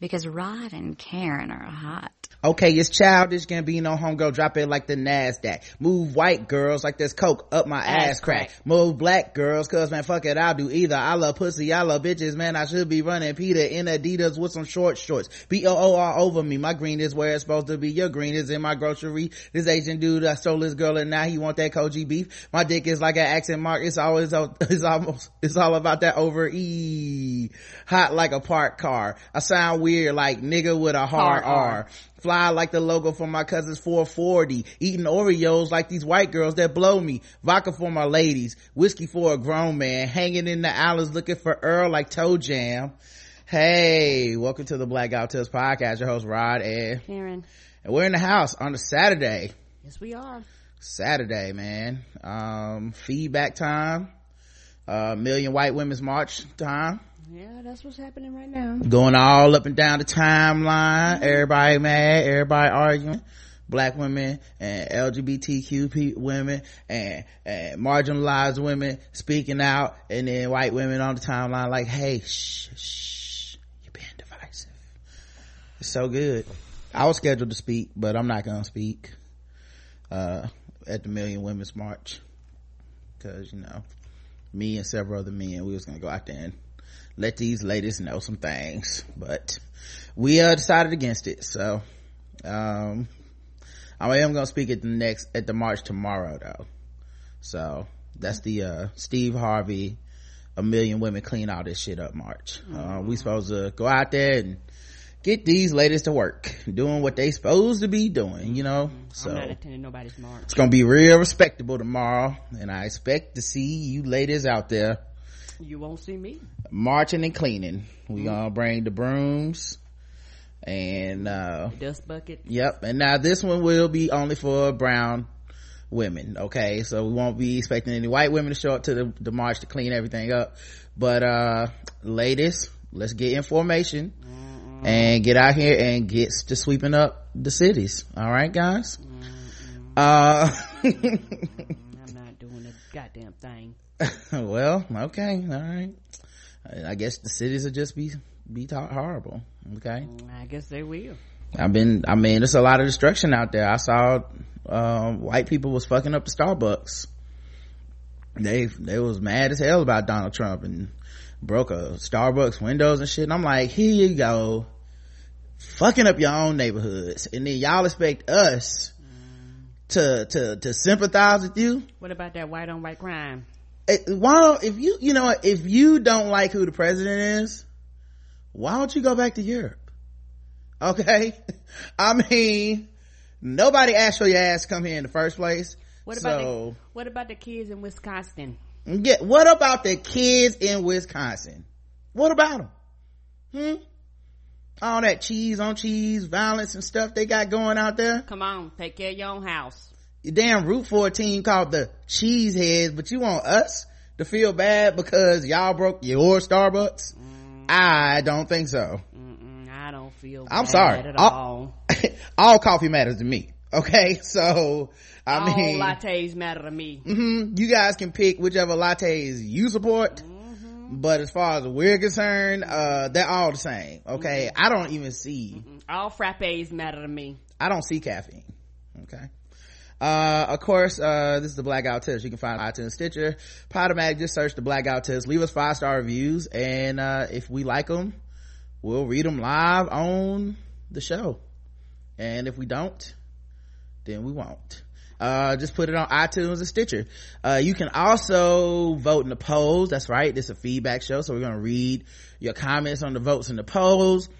because Rod and Karen are hot. Okay, it's childish Gambino homegirl drop it like the Nasdaq. Move white girls like this coke up my ass, Ass crack. crack. Move black girls cause man fuck it I'll do either. I love pussy, I love bitches man I should be running Peter in Adidas with some short shorts. B-O-O all over me. My green is where it's supposed to be. Your green is in my grocery. This Asian dude I stole this girl and now he want that Kobe beef. My dick is like an accent mark. It's always it's almost it's all about that over E. Hot like a parked car. I sound weird like nigga with a hard R. R. Fly like the logo for my cousin's 440. Eating Oreos like these white girls that blow me. Vodka for my ladies. Whiskey for a grown man. Hanging in the alleys looking for Earl like Toe Jam. Hey, welcome to the Black Guy Who Tips podcast. Your host Rod and, Karen. and we're in the house on a Saturday. Yes, we are. Saturday, man. Um, feedback time. Uh, Million White Women's March time. Yeah, that's what's happening right now. going all up and down the timeline. Everybody mad, everybody arguing. Black women and LGBTQ women and, and marginalized women speaking out and then white women on the timeline like, hey, shh, shh, you're being divisive. It's so good. I was scheduled to speak, but I'm not gonna speak, uh, at the Million Women's March. Cause, you know, me and several other men, we was gonna go out there and let these ladies know some things but we uh decided against it. So um i am gonna speak at the next at the march tomorrow though. So that's the uh steve harvey a million women clean all this shit up march. Uh we supposed to go out there and get these ladies to work doing what they supposed to be doing you know? So I'm not attending nobody's march. it's gonna be real respectable tomorrow and i expect to see you ladies out there You won't see me. marching and cleaning. We gonna bring the brooms and uh Dust bucket. yep. And now this one will be only for brown women. Okay. So we won't be expecting any white women to show up to the, the march to clean everything up. But uh ladies, let's get in formation and get out here and get to sweeping up the cities. All right, guys? Uh I'm not doing a goddamn thing. well, okay, all right. I guess the cities will just be be horrible. Okay. I guess they will. I've been, I mean, there's a lot of destruction out there. I saw, um, white people was fucking up the Starbucks. They, they was mad as hell about Donald Trump and broke a Starbucks windows and shit. And I'm like, here you go. Fucking up your own neighborhoods. And then y'all expect us to, to, to sympathize with you. What about that white on white crime? Eh, Why don't, if you, you know if you don't like who the president is, why don't you go back to Europe? Okay? I mean, nobody asked for your ass to come here in the first place. What about so, the, what about the kids in Wisconsin? yeah, what about the kids in Wisconsin? What about them? Hmm? All that cheese on cheese, violence and stuff they got going out there. Come on, take care of your own house. You damn root for a team called the Cheeseheads, but you want us to feel bad because y'all broke your Starbucks? I don't think so. Mm-mm, I don't feel. I'm bad sorry. at All- all. all coffee matters to me. Okay, so I all mean, lattes matter to me. mhm, you guys can pick whichever lattes you support. Mm-hmm. But as far as we're concerned, uh, they're all the same. Okay, Mm-hmm. I don't even see, All frappes matter to me. I don't see caffeine. Okay. Uh, of course, uh, this is the Black Guy Who Tips. You can find it on iTunes, Stitcher, Podomatic. Just search the Black Guy Who Tips. Leave us five star reviews, and uh, if we like them, we'll read them live on the show. And if we don't, then we won't. Uh, just put it on iTunes and Stitcher. Uh, you can also vote in the polls. That's right. This is a feedback show. So we're going to read your comments on the votes and the polls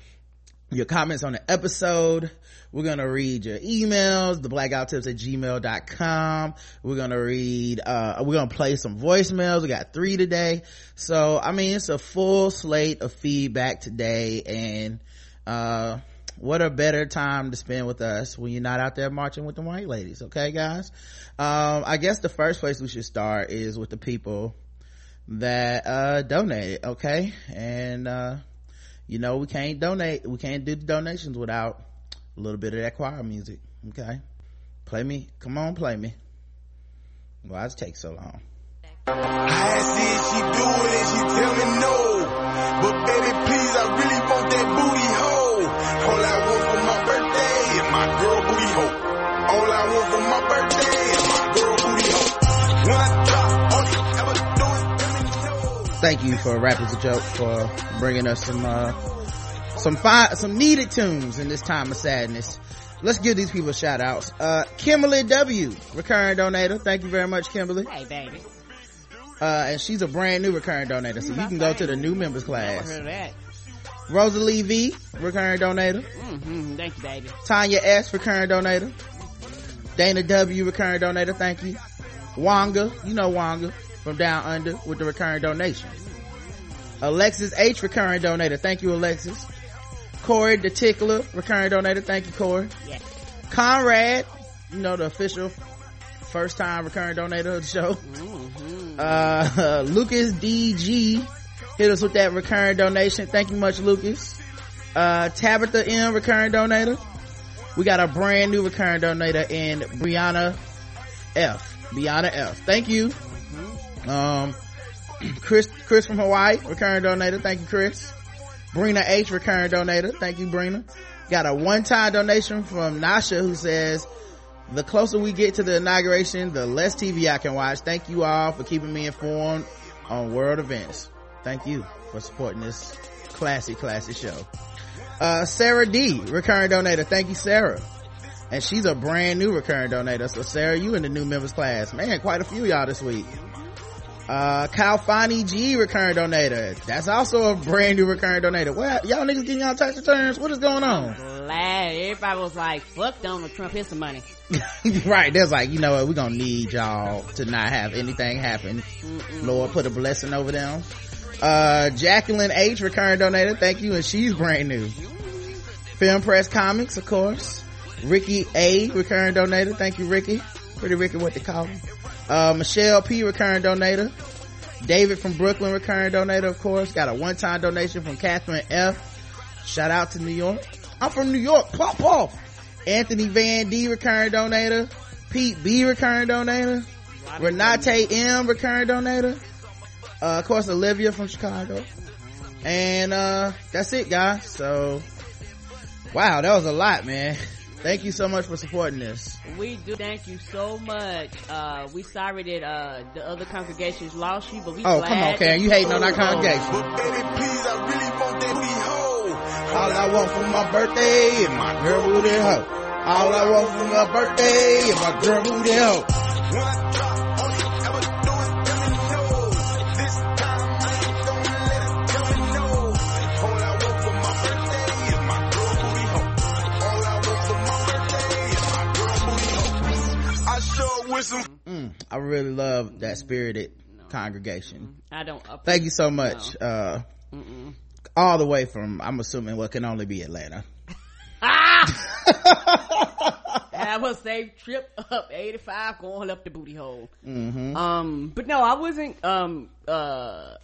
your comments on the episode. We're going to read your emails, the blackguywhotips at gmail.com. We're going to read, uh, we're going to play some voicemails. We got three today. So, I mean, it's a full slate of feedback today and, uh, what a better time to spend with us when you're not out there marching with the white ladies. Okay, guys? Um, I guess the first place we should start is with the people that, uh, donated. Okay. And, uh, you know we can't donate we can't do the donations without a little bit of that choir music okay play me come on play me why does it take so long I asked she do it and she tell me no. But baby, please, I really want that booty hole. All I want for my birthday is my girl booty hole. All I want for my birthday is my girl booty hole. When I drop, all you ever do is let me know. thank you for rappers a joke for bringing us some uh some fine some needed tunes in this time of sadness. Let's give these people shout outs uh kimberly w recurring donator. Thank you very much kimberly. Hey, baby. uh and she's a brand new recurring donator so you can go to the new members Never class. heard that. rosalie v recurring donator. Mm-hmm. Thank you, baby. tanya s recurring donator. Dana w recurring donator. Thank you. Wanga you know wanga from down under with the recurring donation. Alexis h recurring donator. Thank you alexis corey the tickler recurring donator. Thank you corey. Yeah. conrad you know the official first time recurring donator of the show. Uh lucas dg hit us with that recurring donation. Thank you much lucas. Uh tabitha m recurring donator. We got a brand new recurring donator in brianna f. Brianna f. Thank you. Um chris chris from hawaii recurring donator. Thank you chris brina h recurring donator thank you brina got a one-time donation from nasha who says the closer we get to the inauguration, the less TV I can watch. Thank you all for keeping me informed on world events. Thank you for supporting this classy, classy show. Uh, Sarah D, recurring donator. Thank you, Sarah. And she's a brand new recurring donator. So Sarah, you in the new members class. Man, quite a few y'all this week. Uh, Kalfani G, recurring donator. That's also a brand new recurring donator. What? Y'all niggas getting y'all tax returns? What is going on? Glad everybody was like, fuck Donald Trump, here's some money. right there's like you know what we're gonna need y'all to not have anything happen lord put a blessing over them uh jacqueline h recurring donator thank you and she's brand new film press comics of course ricky a recurring donator thank you ricky pretty ricky what they call him uh michelle p recurring donator. David from brooklyn recurring donator of course. Got a one-time donation from catherine f. Shout out to new york. I'm from new york. Pop off. Anthony Van D recurring donator, Pete B recurring donator, Renate M recurring donator, uh, of course Olivia from Chicago, and uh, that's it, guys. So, wow, that was a lot, man. Thank you so much for supporting this. We do thank you so much. Uh, we sorry that, uh, the other congregations lost you, but we Oh, glad come on, that Karen, you hating on our congregation. But baby, please, I really want that booty hole. All I want for my birthday is my girl who booty hoe. All I want for my birthday is my girl who booty hoe. Sure wish some. Mm, I really love that spirited congregation. I don't. Thank you so much. Uh, all the way from, I'm assuming what can only be Atlanta. Have a safe trip up 85 going up the booty hole. Mm-hmm. Um, but no, I wasn't, um, uh,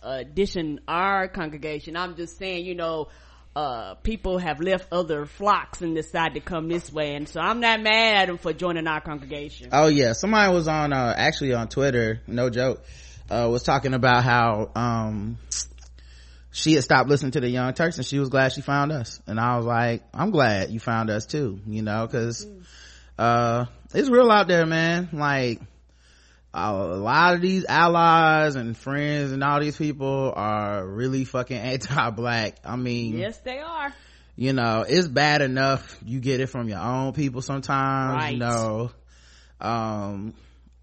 uh, dishing our congregation. I'm just saying, you know, uh, people have left other flocks and decided to come this way. And so I'm not mad at them for joining our congregation. Oh yeah, somebody was on, uh, actually on Twitter, no joke, uh, was talking about how, um, she had stopped listening to the Young Turks and she was glad she found us. And I was like, I'm glad you found us too, you know, cause, uh, it's real out there, man. Like, a lot of these allies and friends and all these people are really fucking anti-black. I mean, Yes, they are. you know, it's bad enough you get it from your own people sometimes, Right. you know, um,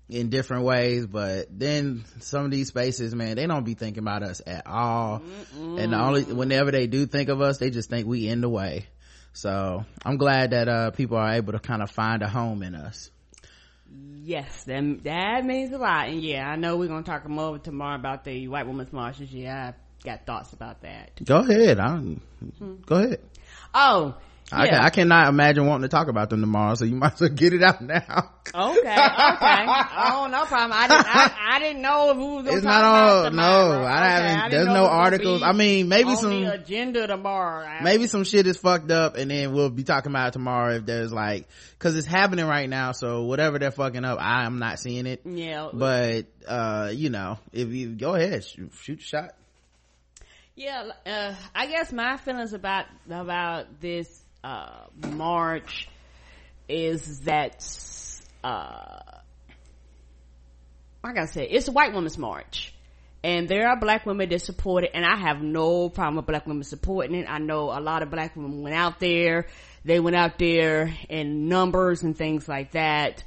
in different ways, but then some of these spaces, man, they don't be thinking about us at all. And the only, whenever they do think of us, they just think we in the way. So I'm glad that, uh, people are able to kind of find a home in us. Yes, that, that means a lot. And yeah, I know we're going to talk more tomorrow about the white women's marches. Yeah, I got thoughts about that. Go ahead. I'm, go ahead. Oh, I, yeah. can, I cannot imagine wanting to talk about them tomorrow, so you might as well get it out now. Okay, okay. oh, no problem. I didn't, I, I didn't know who was going It's not all- about tomorrow. no, I Okay, haven't- didn't there's no was articles. I mean, maybe some- agenda tomorrow. I- maybe some shit is fucked up and then we'll be talking about it tomorrow if there's like because it's happening right now so whatever they're fucking up i'm not seeing it Yeah, but uh you know if you go ahead shoot, shoot shot Yeah, uh, I guess my feelings about about this uh, march is that, uh, like I said, it's a white women's march. And there are black women that support it, and I have no problem with black women supporting it. I know a lot of black women went out there. They went out there in numbers and things like that.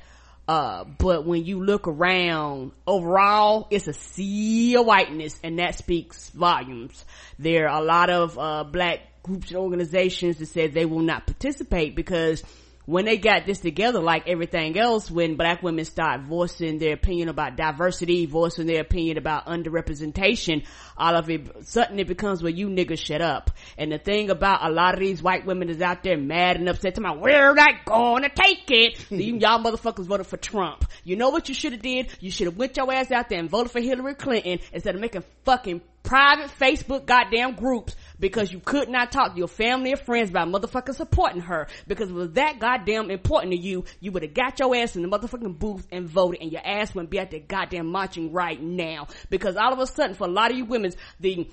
Uh, but when you look around, overall, it's a sea of whiteness, and that speaks volumes. There are a lot of, uh, black groups and organizations that said they will not participate because when they got this together, like everything else, when black women start voicing their opinion about diversity, voicing their opinion about underrepresentation, all of it, suddenly it becomes where you niggas shut up. And the thing about a lot of these white women is out there mad and upset to my, where that gonna take it? you, y'all motherfuckers voted for Trump. You know what you should have did? You should have went your ass out there and voted for Hillary Clinton instead of making fucking private Facebook goddamn groups because you could not talk to your family or friends about motherfucking supporting her because it was that goddamn important to you. You would have got your ass in the motherfucking booth and voted and your ass wouldn't be at the goddamn marching right now because all of a sudden for a lot of you women, the,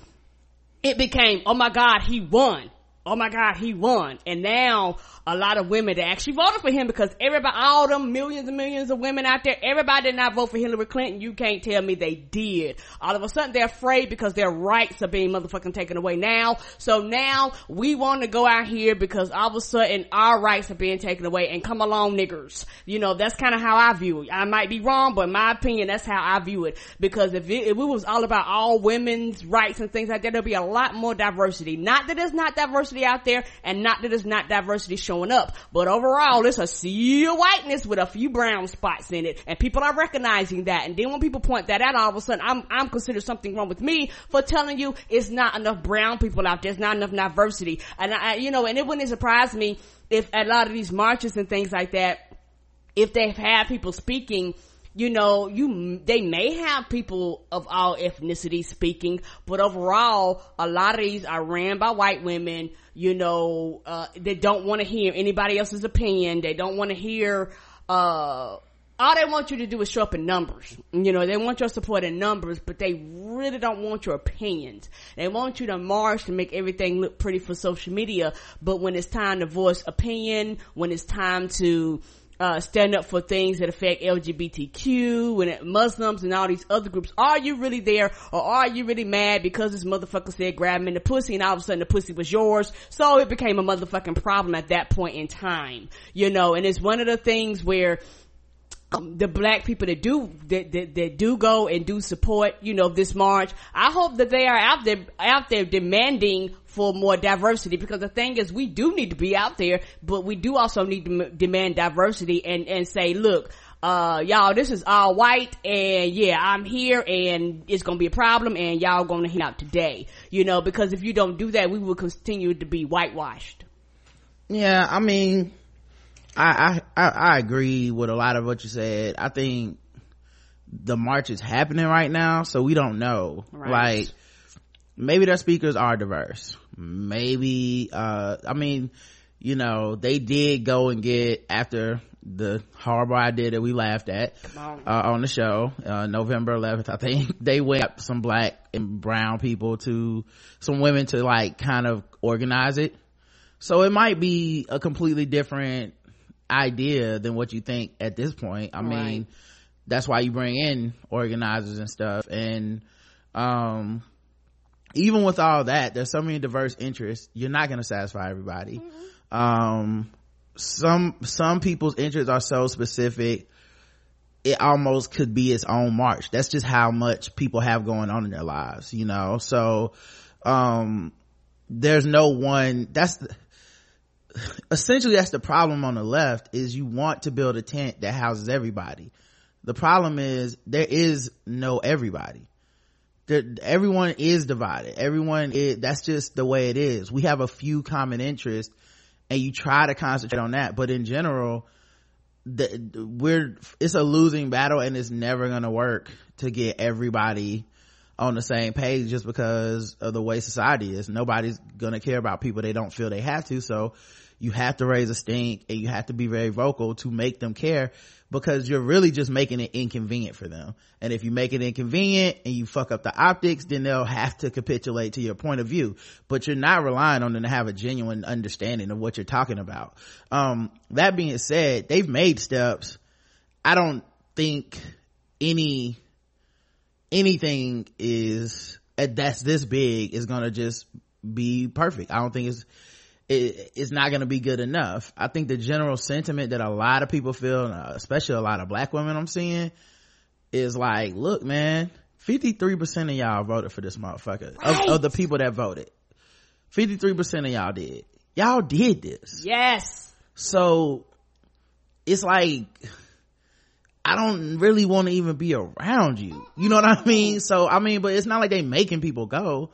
it became, oh my god, he won. Oh my god, he won. And now a lot of women that actually voted for him because everybody, all them millions and millions of women out there, everybody did not vote for Hillary Clinton. You can't tell me they did. All of a sudden they're afraid because their rights are being motherfucking taken away now. So now we want to go out here because all of a sudden our rights are being taken away and come along niggers. You know, that's kind of how I view it. I might be wrong, but my opinion, that's how I view it. Because if it, if it was all about all women's rights and things like that, there'd be a lot more diversity. Not that it's not diversity out there and not that it's not diversity showing up. But overall, it's a sea of whiteness with a few brown spots in it. And people are recognizing that. And then when people point that out, all of a sudden, I'm, I'm considered something wrong with me for telling you it's not enough brown people out there. It's not enough diversity. And I, you know, and it wouldn't surprise me if a lot of these marches and things like that, if they've had people speaking you know, you, they may have people of all ethnicities speaking, but overall, a lot of these are ran by white women, you know, uh, they don't want to hear anybody else's opinion. They don't want to hear, uh, all they want you to do is show up in numbers. You know, they want your support in numbers, but they really don't want your opinions. They want you to march to make everything look pretty for social media, but when it's time to voice opinion, when it's time to, uh, stand up for things that affect LGBTQ and Muslims and all these other groups. Are you really there or are you really mad because this motherfucker said grab him in the pussy and all of a sudden the pussy was yours? So it became a motherfucking problem at that point in time, you know, and it's one of the things where um, the black people that do that, that, that do go and do support you know this march i hope that they are out there out there demanding for more diversity because the thing is we do need to be out there but we do also need to m- demand diversity and and say look uh y'all this is all white and yeah i'm here and it's gonna be a problem and y'all gonna hang out today. You know because if you don't do that we will continue to be whitewashed. Yeah i mean I, I i agree with a lot of what you said. I think the march is happening right now so we don't know. Right. like maybe their speakers are diverse. Maybe uh i mean you know they did go and get after the horrible idea that we laughed at uh, on the show uh, november 11th i think they went up some black and brown people to some women to like kind of organize it. So it might be a completely different idea than what you think at this point. I mean that's why you bring in organizers and stuff. And um even with all that there's so many diverse interests you're not going to satisfy everybody. Um some some people's interests are so specific it almost could be its own march. That's just how much people have going on in their lives you know? So um there's no one that's the, essentially that's the problem on the left is you want to build a tent that houses everybody. The problem is there is no everybody everyone is divided. Everyone is that's just the way it is. We have a few common interests and you try to concentrate on that but in general the, we're it's a losing battle and it's never gonna work to get everybody on the same page just because of the way society is. Nobody's gonna care about people they don't feel they have to. So you have to raise a stink and you have to be very vocal to make them care because you're really just making it inconvenient for them. And if you make it inconvenient and you fuck up the optics, then they'll have to capitulate to your point of view. But you're not relying on them to have a genuine understanding of what you're talking about. Um, that being said, they've made steps. I don't think any, anything is, that's this big is gonna just be perfect. I don't think it's, it, it's not going to be good enough. I think the general sentiment that a lot of people feel, uh, especially a lot of black women I'm seeing, is like, look, man, 53% of y'all voted for this motherfucker. Right. Of, of the people that voted. 53% of y'all did. Y'all did this. Yes. So, it's like, I don't really want to even be around you. You know what I mean? So, I mean, but it's not like they making people go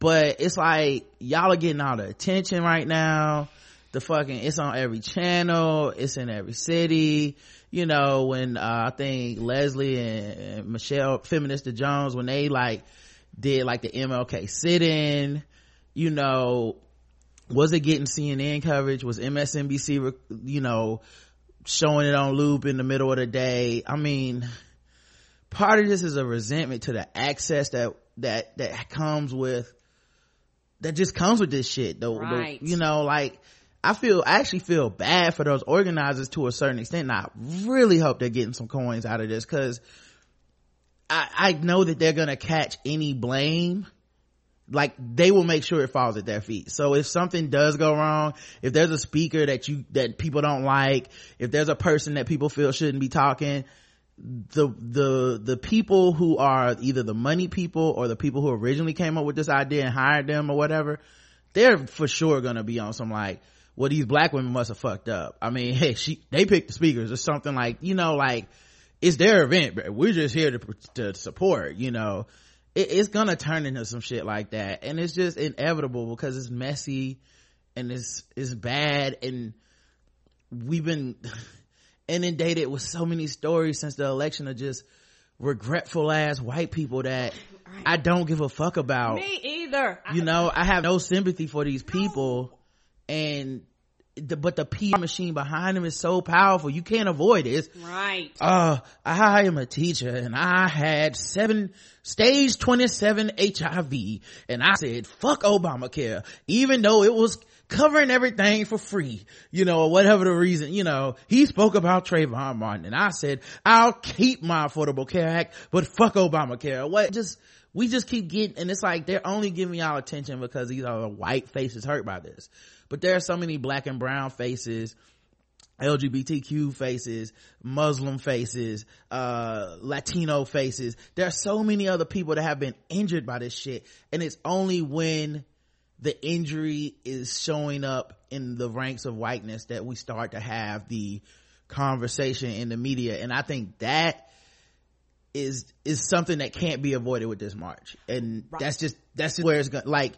but it's like y'all are getting all the attention right now. The fucking it's on every channel. It's in every city. You know when uh, i think leslie and, michelle feminista jones when they like did like the mlk sit-in you know was it getting cnn coverage? Was msnbc you know showing it on loop in the middle of the day? I mean part of this is a resentment to the access that that that comes with that just comes with this shit though Right. you know like i feel i actually feel bad for those organizers to a certain extent and i really hope they're getting some coins out of this because i i know that they're gonna catch any blame like they will make sure it falls at their feet so if something does go wrong if there's a speaker that you that people don't like if there's a person that people feel shouldn't be talking the the the people who are either the money people or the people who originally came up with this idea and hired them or whatever they're for sure gonna be on some like well these black women must have fucked up. I mean hey she they picked the speakers or something like you know like it's their event but we're just here to to support you know. It, it's gonna turn into some shit like that. And it's just inevitable because it's messy and it's it's bad. And we've been inundated with so many stories since the election of just regretful ass white people that I don't give a fuck about. Me either. You know, I have no sympathy for these people and the, but the PR machine behind them is so powerful. You can't avoid it. It's, right. uh, I am a teacher and I had seven, stage 27 HIV and I said, fuck Obamacare, even though it was covering everything for free, you know, or whatever the reason, you know, he spoke about Trayvon Martin and I said, I'll keep my Affordable Care Act, but fuck Obamacare. What, just, we just keep getting, and it's like they're only giving y'all attention because these are white faces hurt by this. But there are so many black and brown faces, LGBTQ faces, Muslim faces, uh, Latino faces. There are so many other people that have been injured by this shit. And it's only when the injury is showing up in the ranks of whiteness that we start to have the conversation in the media. And I think that is, is something that can't be avoided with this march. And that's just, that's just where it's going, like,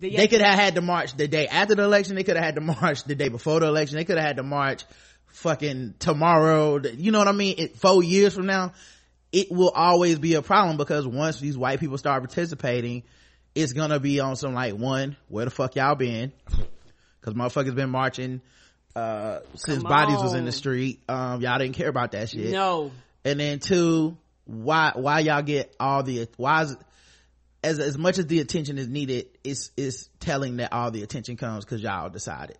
The- they could have had the march the day after the election. They could have had the march the day before the election. They could have had the march fucking tomorrow. You know what I mean? It, four years from now, it will always be a problem because once these white people start participating, it's gonna be on some like one, where the fuck y'all been? Cause motherfuckers been marching, uh, since Come bodies was in the street. Um, y'all didn't care about that shit No. and then two why why y'all get all the why is as as much as the attention is needed it's it's telling that all the attention comes because y'all decided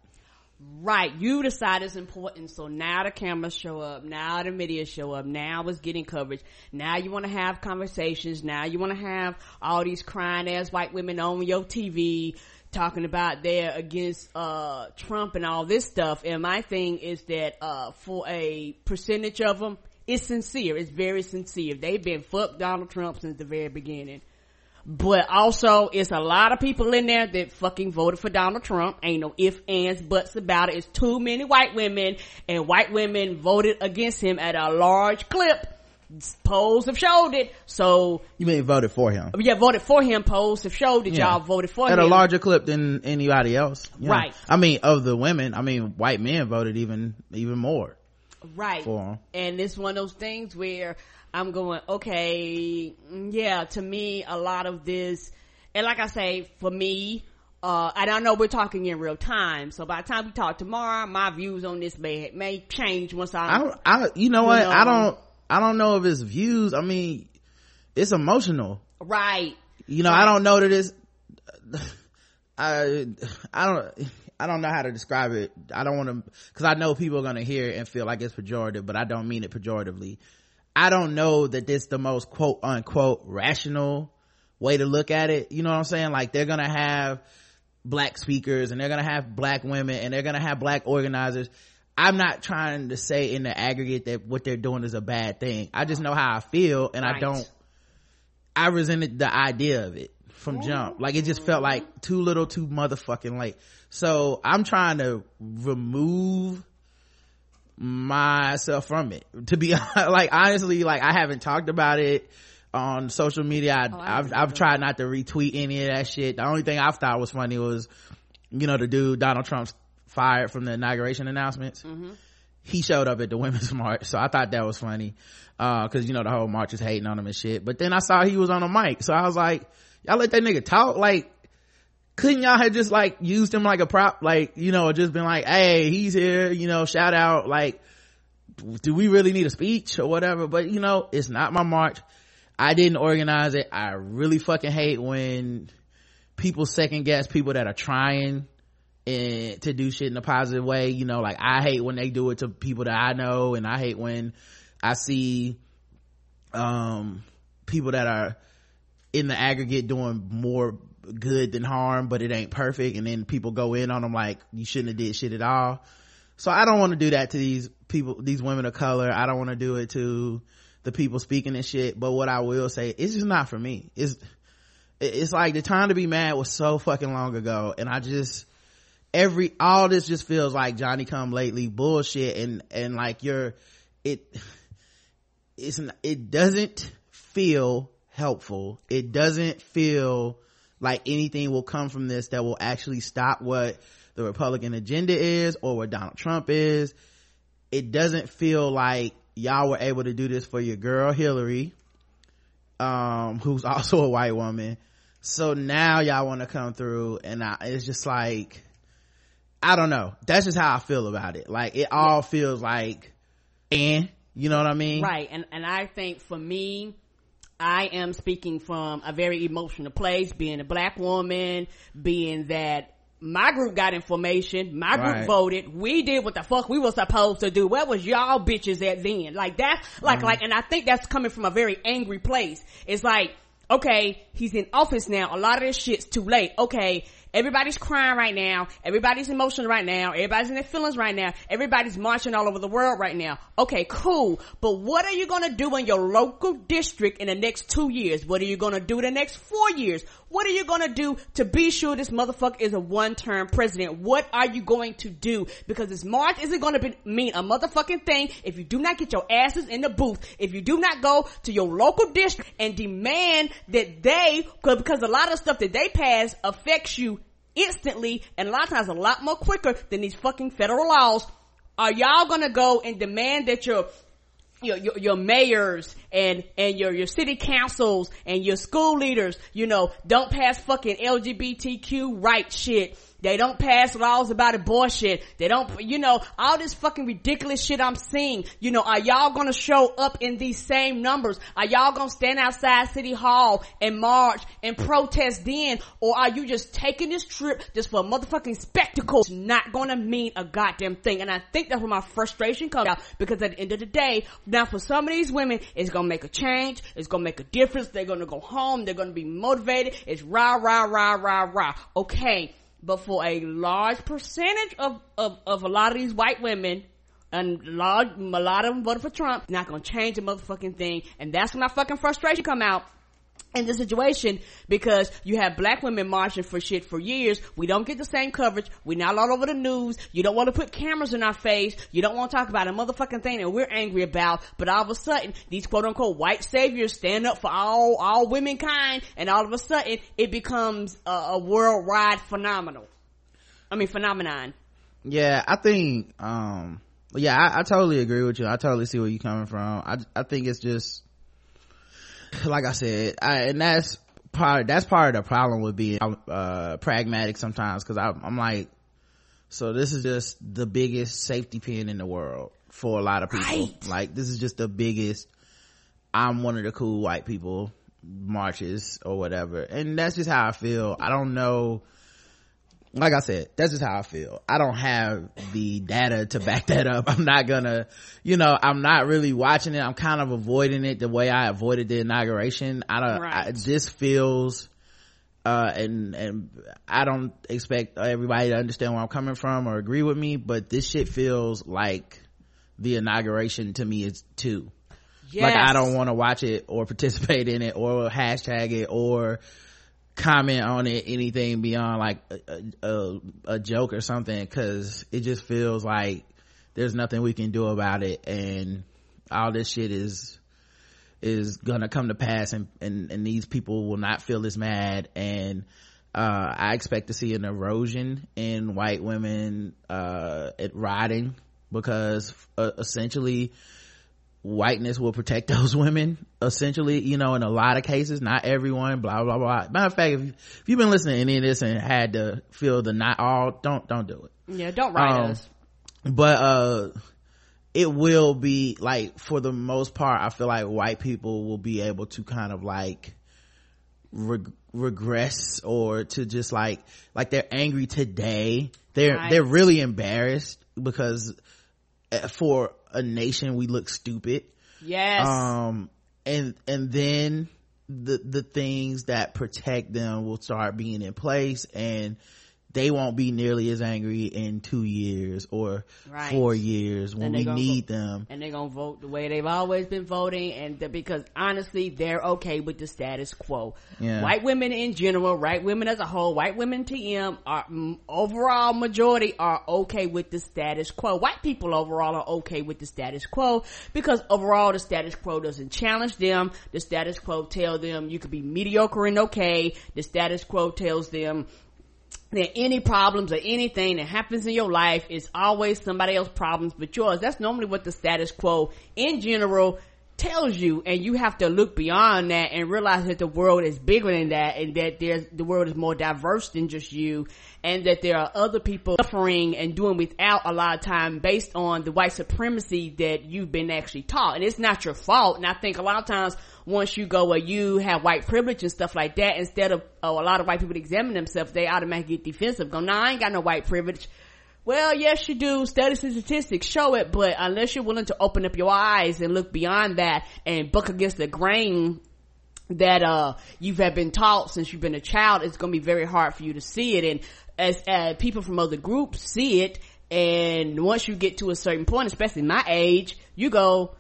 Right. You decide it's important. So now the cameras show up. Now the media show up. Now it's getting coverage. Now you want to have conversations. Now you want to have all these crying ass white women on your TV talking about they're against, uh, Trump and all this stuff. And my thing is that, uh, for a percentage of them, it's sincere. It's very sincere. They've been fuck Donald Trump since the very beginning. But also, it's a lot of people in there that fucking voted for Donald Trump. Ain't no ifs, ands, buts about it. It's too many white women, and white women voted against him at a large clip. Polls have showed it. So, you mean voted for him yeah, voted for him. Polls have showed that Yeah. y'all voted for at him. At a larger clip than anybody else you know. Right. i mean of the women i mean white men voted even even more right. for him And it's one of those things where I'm going, okay, yeah, to me, a lot of this, and like I say, for me, uh, and I know we're talking in real time, so by the time we talk tomorrow, my views on this may may change once I. I don't, I, you know what? know. I don't, I don't know if it's views. I mean, it's emotional. right. You know, I don't know that it's, I, I don't, I don't know how to describe it. I don't want to, cause I know people are going to hear it and feel like it's pejorative, but I don't mean it pejoratively. I don't know that this the most quote unquote rational way to look at it. You know what I'm saying? Like they're going to have black speakers and they're going to have black women and they're going to have black organizers. I'm not trying to say in the aggregate that what they're doing is a bad thing. I just know how I feel and I don't, I resented the idea of it from jump. Like it just felt like too little too motherfucking late. So I'm trying to remove myself from it. To be like honestly, like I haven't talked about it on social media. I, Oh, I I've I've tried not to retweet any of that shit. The only thing I thought was funny was, you know, the dude Donald Trump's fired from the inauguration announcements. He showed up at the women's march, so I thought that was funny. Uh, cause you know the whole march is hating on him and shit. But then I saw he was on a mic, so I was like, y'all let that nigga talk. Like, couldn't y'all have just like used him like a prop? Like, you know, just been like, hey, he's here. You know, shout out. Like, do we really need a speech or whatever? But you know, it's not my march. I didn't organize it. I really fucking hate when people second guess people that are trying and to do shit in a positive way. You know, like I hate when they do it to people that I know and I hate when I see, um, people that are in the aggregate doing more good than harm, but it ain't perfect. And then people go in on them like you shouldn't have did shit at all. So I don't want to do that to these people, these women of color. I don't want to do it to the people speaking and shit. But what I will say, it's just not for me. It's, it's like the time to be mad was so fucking long ago. And I just, every, all this just feels like Johnny come lately bullshit. And, and like you're, it, it's, it doesn't feel helpful. It doesn't feel like anything will come from this that will actually stop what the Republican agenda is or what Donald Trump is. It doesn't feel like y'all were able to do this for your girl Hillary, um, who's also a white woman. So now y'all want to come through and I, it's just like, I don't know. That's just how I feel about it. Like it all feels like, and you know what I mean? Right. And, and I think for me, I am speaking from a very emotional place, being a black woman, being that my group got information, my group Right. voted, we did what the fuck we were supposed to do. Where was y'all bitches at then? Like that, like, mm-hmm. like, and I think that's coming from a very angry place. It's like, okay, he's in office now. A lot of this shit's too late. Okay. Everybody's crying right now. Everybody's emotional right now. Everybody's in their feelings right now. Everybody's marching all over the world right now. Okay, cool. But what are you gonna do in your local district in the next two years? What are you gonna do the next four years? What are you gonna do to be sure this motherfucker is a one-term president? What are you going to do? Because this march isn't gonna mean a motherfucking thing if you do not get your asses in the booth. If you do not go to your local district and demand that they, cause, because a lot of stuff that they pass affects you instantly and a lot of times a lot more quicker than these fucking federal laws. Are y'all gonna go and demand that your your, your, your mayors and, and your, your city councils and your school leaders, you know, don't pass fucking LGBTQ right shit. They don't pass laws about abortion. They don't, you know, all this fucking ridiculous shit I'm seeing. You know, are y'all gonna show up in these same numbers? Are y'all gonna stand outside City Hall and march and protest then? Or are you just taking this trip just for a motherfucking spectacle? It's not gonna mean a goddamn thing. And I think that's where my frustration comes out because at the end of the day, now for some of these women, it's gonna make a change. It's gonna make a difference. They're gonna go home. They're gonna be motivated. It's rah, rah, rah, rah, rah. Okay. But for a large percentage of, of, of a lot of these white women, and large, a lot of them voted for Trump, not gonna change the motherfucking thing. And that's when my fucking frustration come out in this situation because you have black women marching for shit for years. We don't get the same coverage. We're not all over the news. You don't want to put cameras in our face. You don't want to talk about a motherfucking thing that we're angry about. But all of a sudden, these quote unquote white saviors stand up for all, all womankind and all of a sudden it becomes a, a worldwide phenomenal. I mean phenomenon. yeah i think um yeah I, I totally agree with you i totally see where you're coming from i i think it's just like i said I, and that's part that's part of the problem with being uh pragmatic sometimes because i'm like so this is just the biggest safety pin in the world for a lot of people. Right. like this is just the biggest i'm one of the cool white people marches or whatever. And that's just how i feel. I don't know like I said, that's just how I feel. I don't have the data to back that up. I'm not gonna, you know, I'm not really watching it. I'm kind of avoiding it the way I avoided the inauguration. I don't, I, Right. this feels, uh, and, and I don't expect everybody to understand where I'm coming from or agree with me, but this shit feels like the inauguration to me is too. Like I don't want to watch it or participate in it or hashtag it or comment on it anything beyond like a, a, a joke or something because it just feels like there's nothing we can do about it and all this shit is is gonna come to pass and and, and these people will not feel as mad and uh i expect to see an erosion in white women uh at riding because uh, essentially whiteness will protect those women essentially you know in a lot of cases not everyone blah blah blah matter of fact if, if you've been listening to any of this and had to feel the not all don't don't do it Yeah, don't write Um, us. but uh it will be like for the most part i feel like white people will be able to kind of like reg- regress or to just like like they're angry today they're Right. they're really embarrassed because uh, for a nation we look stupid Yes. um and and then the the things that protect them will start being in place and they won't be nearly as angry in two years or Right. four years when we need go- them. And they're gonna vote the way they've always been voting and the, because honestly they're okay with the status quo. Yeah. white women in general white women as a whole white women tm are mm, overall majority are okay with the status quo. White people overall are okay with the status quo because overall the status quo doesn't challenge them. The status quo tells them you could be mediocre and okay. The status quo tells them that any problems or anything that happens in your life is always somebody else's problems but yours. That's normally what the status quo in general tells you and you have to look beyond that and realize that the world is bigger than that and that there's the world is more diverse than just you and that there are other people suffering and doing without a lot of time based on the white supremacy that you've been actually taught and it's not your fault and I think a lot of times once you go where you have white privilege and stuff like that, instead of oh, a lot of white people examine themselves, they automatically get defensive. Go, nah, I ain't got no white privilege. Well, yes, you do. Studies and statistics show it, but unless you're willing to open up your eyes and look beyond that and buck against the grain that uh you've have been taught since you've been a child, it's gonna be very hard for you to see it. And as uh, people from other groups see it, and once you get to a certain point, especially my age, you go,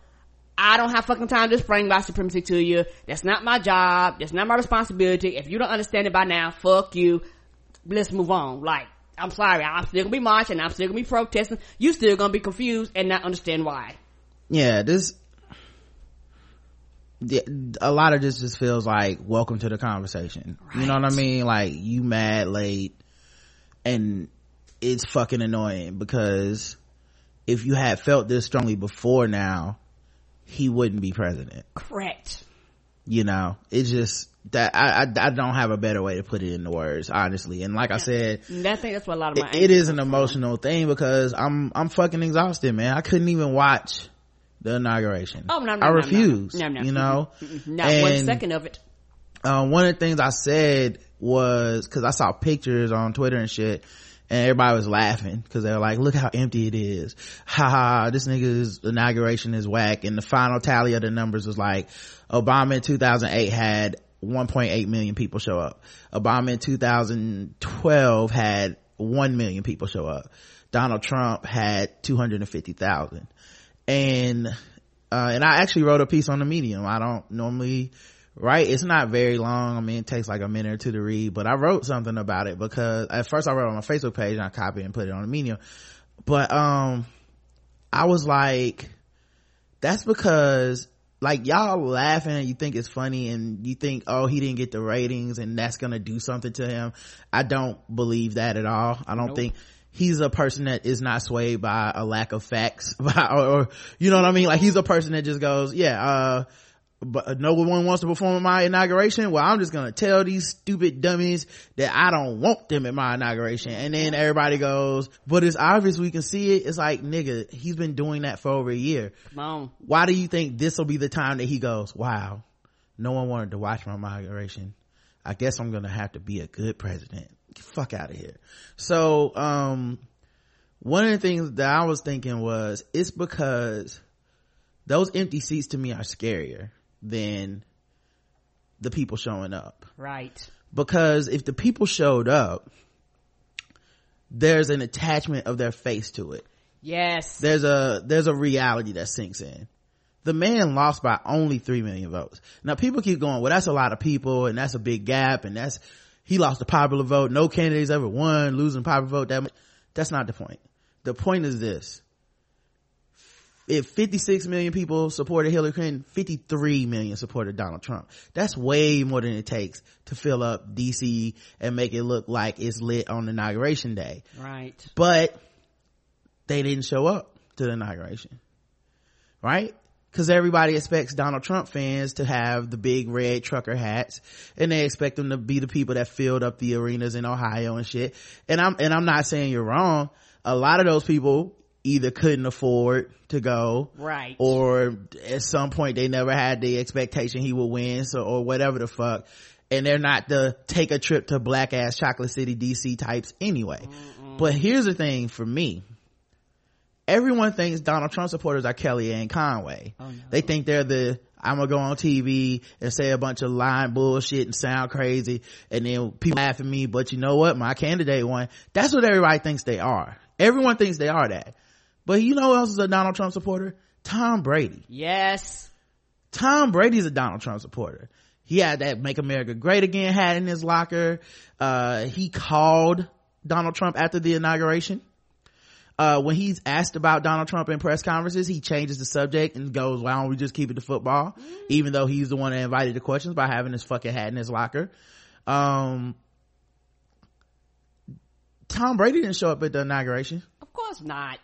I don't have fucking time to explain white supremacy to you. That's not my job. That's not my responsibility. If you don't understand it by now, fuck you. Let's move on. Like, I'm sorry. I'm still gonna be marching. I'm still gonna be protesting. You still gonna be confused and not understand why. yeah this a lot of this just feels like welcome to the conversation you know what i mean like you mad late and it's fucking annoying because if you had felt this strongly before now he wouldn't be president. Correct. you know it's just that I, I i don't have a better way to put it into words honestly. And like i said I think that's what a lot of my it, it is an emotional thing because i'm i'm fucking exhausted man. I couldn't even watch the inauguration. Oh no, no, i no, no, refuse No, no, you know? Mm-mm. not one And- second of it. uh, one of the things I said was because I saw pictures on Twitter and shit, and everybody was laughing because they were like, "Look how empty it is! Ha ha! This nigga's inauguration is whack." And the final tally of the numbers was like, Obama in 2008 had 1.8 million people show up. Obama in 2012 had 1 million people show up. Donald Trump had 250,000. And, uh, and I actually wrote a piece on the medium. I don't normally write. It's not very long. I mean, it takes like a minute or two to read, but I wrote something about it because at first I wrote on my Facebook page and I copied and put it on the medium. But, um, I was like, that's because like y'all laughing and you think it's funny and you think oh he didn't get the ratings and that's gonna do something to him i don't believe that at all i don't Nope. think he's a person that is not swayed by a lack of facts by, or, or you know what i mean like he's a person that just goes yeah uh but no one wants to perform at my inauguration. Well, I'm just gonna tell these stupid dummies that I don't want them at my inauguration. And then everybody goes, but it's obvious we can see it. It's like, nigga, he's been doing that for over a year. On. Why do you think this will be the time that he goes, wow, no one wanted to watch my inauguration. I guess I'm gonna have to be a good president. Get fuck out of here. So, um, one of the things that I was thinking was, it's because those empty seats to me are scarier than the people showing up. Right. Because if the people showed up, there's an attachment of their face to it. Yes. There's a, there's a reality that sinks in. The man lost by only three million votes. Now people keep going, well that's a lot of people and that's a big gap and that's, he lost the popular vote. No candidates ever won losing popular vote that much. That's not the point. The point is this if 56 million people supported Hillary Clinton, 53 million supported Donald Trump. That's way more than it takes to fill up DC and make it look like it's lit on inauguration day. Right. But they didn't show up to the inauguration. Right? Cause everybody expects Donald Trump fans to have the big red trucker hats and they expect them to be the people that filled up the arenas in Ohio and shit. And I'm, and I'm not saying you're wrong. A lot of those people either couldn't afford to go Right. or at some point they never had the expectation he would win so or whatever the fuck. And they're not the take a trip to black ass chocolate city dc types anyway. But here's the thing for me. Everyone thinks donald trump supporters are kellyanne conway. Oh, no. they think they're the i'm gonna go on tv and say a bunch of lying bullshit and sound crazy and then people laugh at me but you know what? My candidate won. That's what everybody thinks they are. Everyone thinks they are that but you know who else is a donald trump supporter tom brady Yes. Tom Brady's a Donald Trump supporter. He had that make America great again hat in his locker. Uh, he called Donald Trump after the inauguration. Uh, when he's asked about Donald Trump in press conferences, he changes the subject and goes, why don't we just keep it to football? Even though he's the one that invited the questions by having his fucking hat in his locker. Um, Tom Brady didn't show up at the inauguration. Of course not.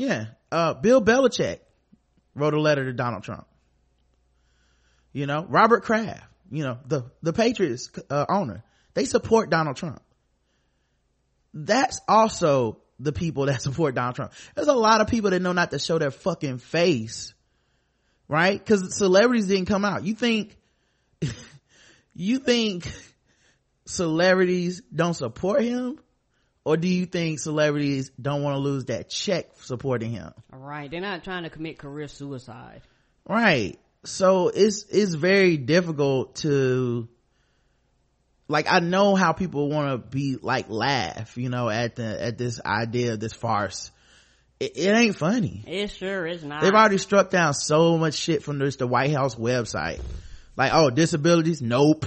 Yeah. Uh, Bill Belichick wrote a letter to Donald Trump. You know, Robert Kraft, you know, the, the Patriots, uh, owner, they support Donald Trump. That's also the people that support Donald Trump. There's a lot of people that know not to show their fucking face, right? Cause celebrities didn't come out. You think, you think celebrities don't support him? Or do you think celebrities don't want to lose that check supporting him? All right. They're not trying to commit career suicide. Right. So it's, it's very difficult to, like, I know how people want to be, like, laugh, you know, at the, at this idea of this farce. It, it ain't funny. It sure is not. They've already struck down so much shit from this, the White House website. Like, oh, disabilities? Nope.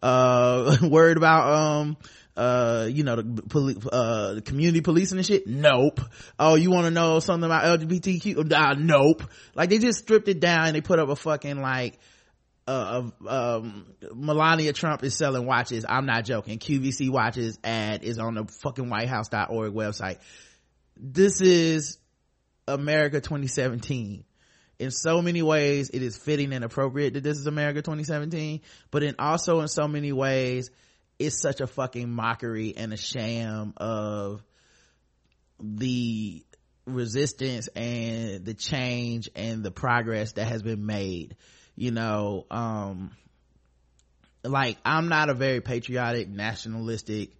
Uh, worried about, um, uh, you know, the poli- uh, community policing and shit? Nope. Oh, you want to know something about LGBTQ? Uh, nope. Like, they just stripped it down and they put up a fucking, like, uh, um, Melania Trump is selling watches. I'm not joking. QVC watches ad is on the fucking whitehouse.org website. This is America 2017. In so many ways, it is fitting and appropriate that this is America 2017, but in also in so many ways, it's such a fucking mockery and a sham of the resistance and the change and the progress that has been made. You know, um, like I'm not a very patriotic, nationalistic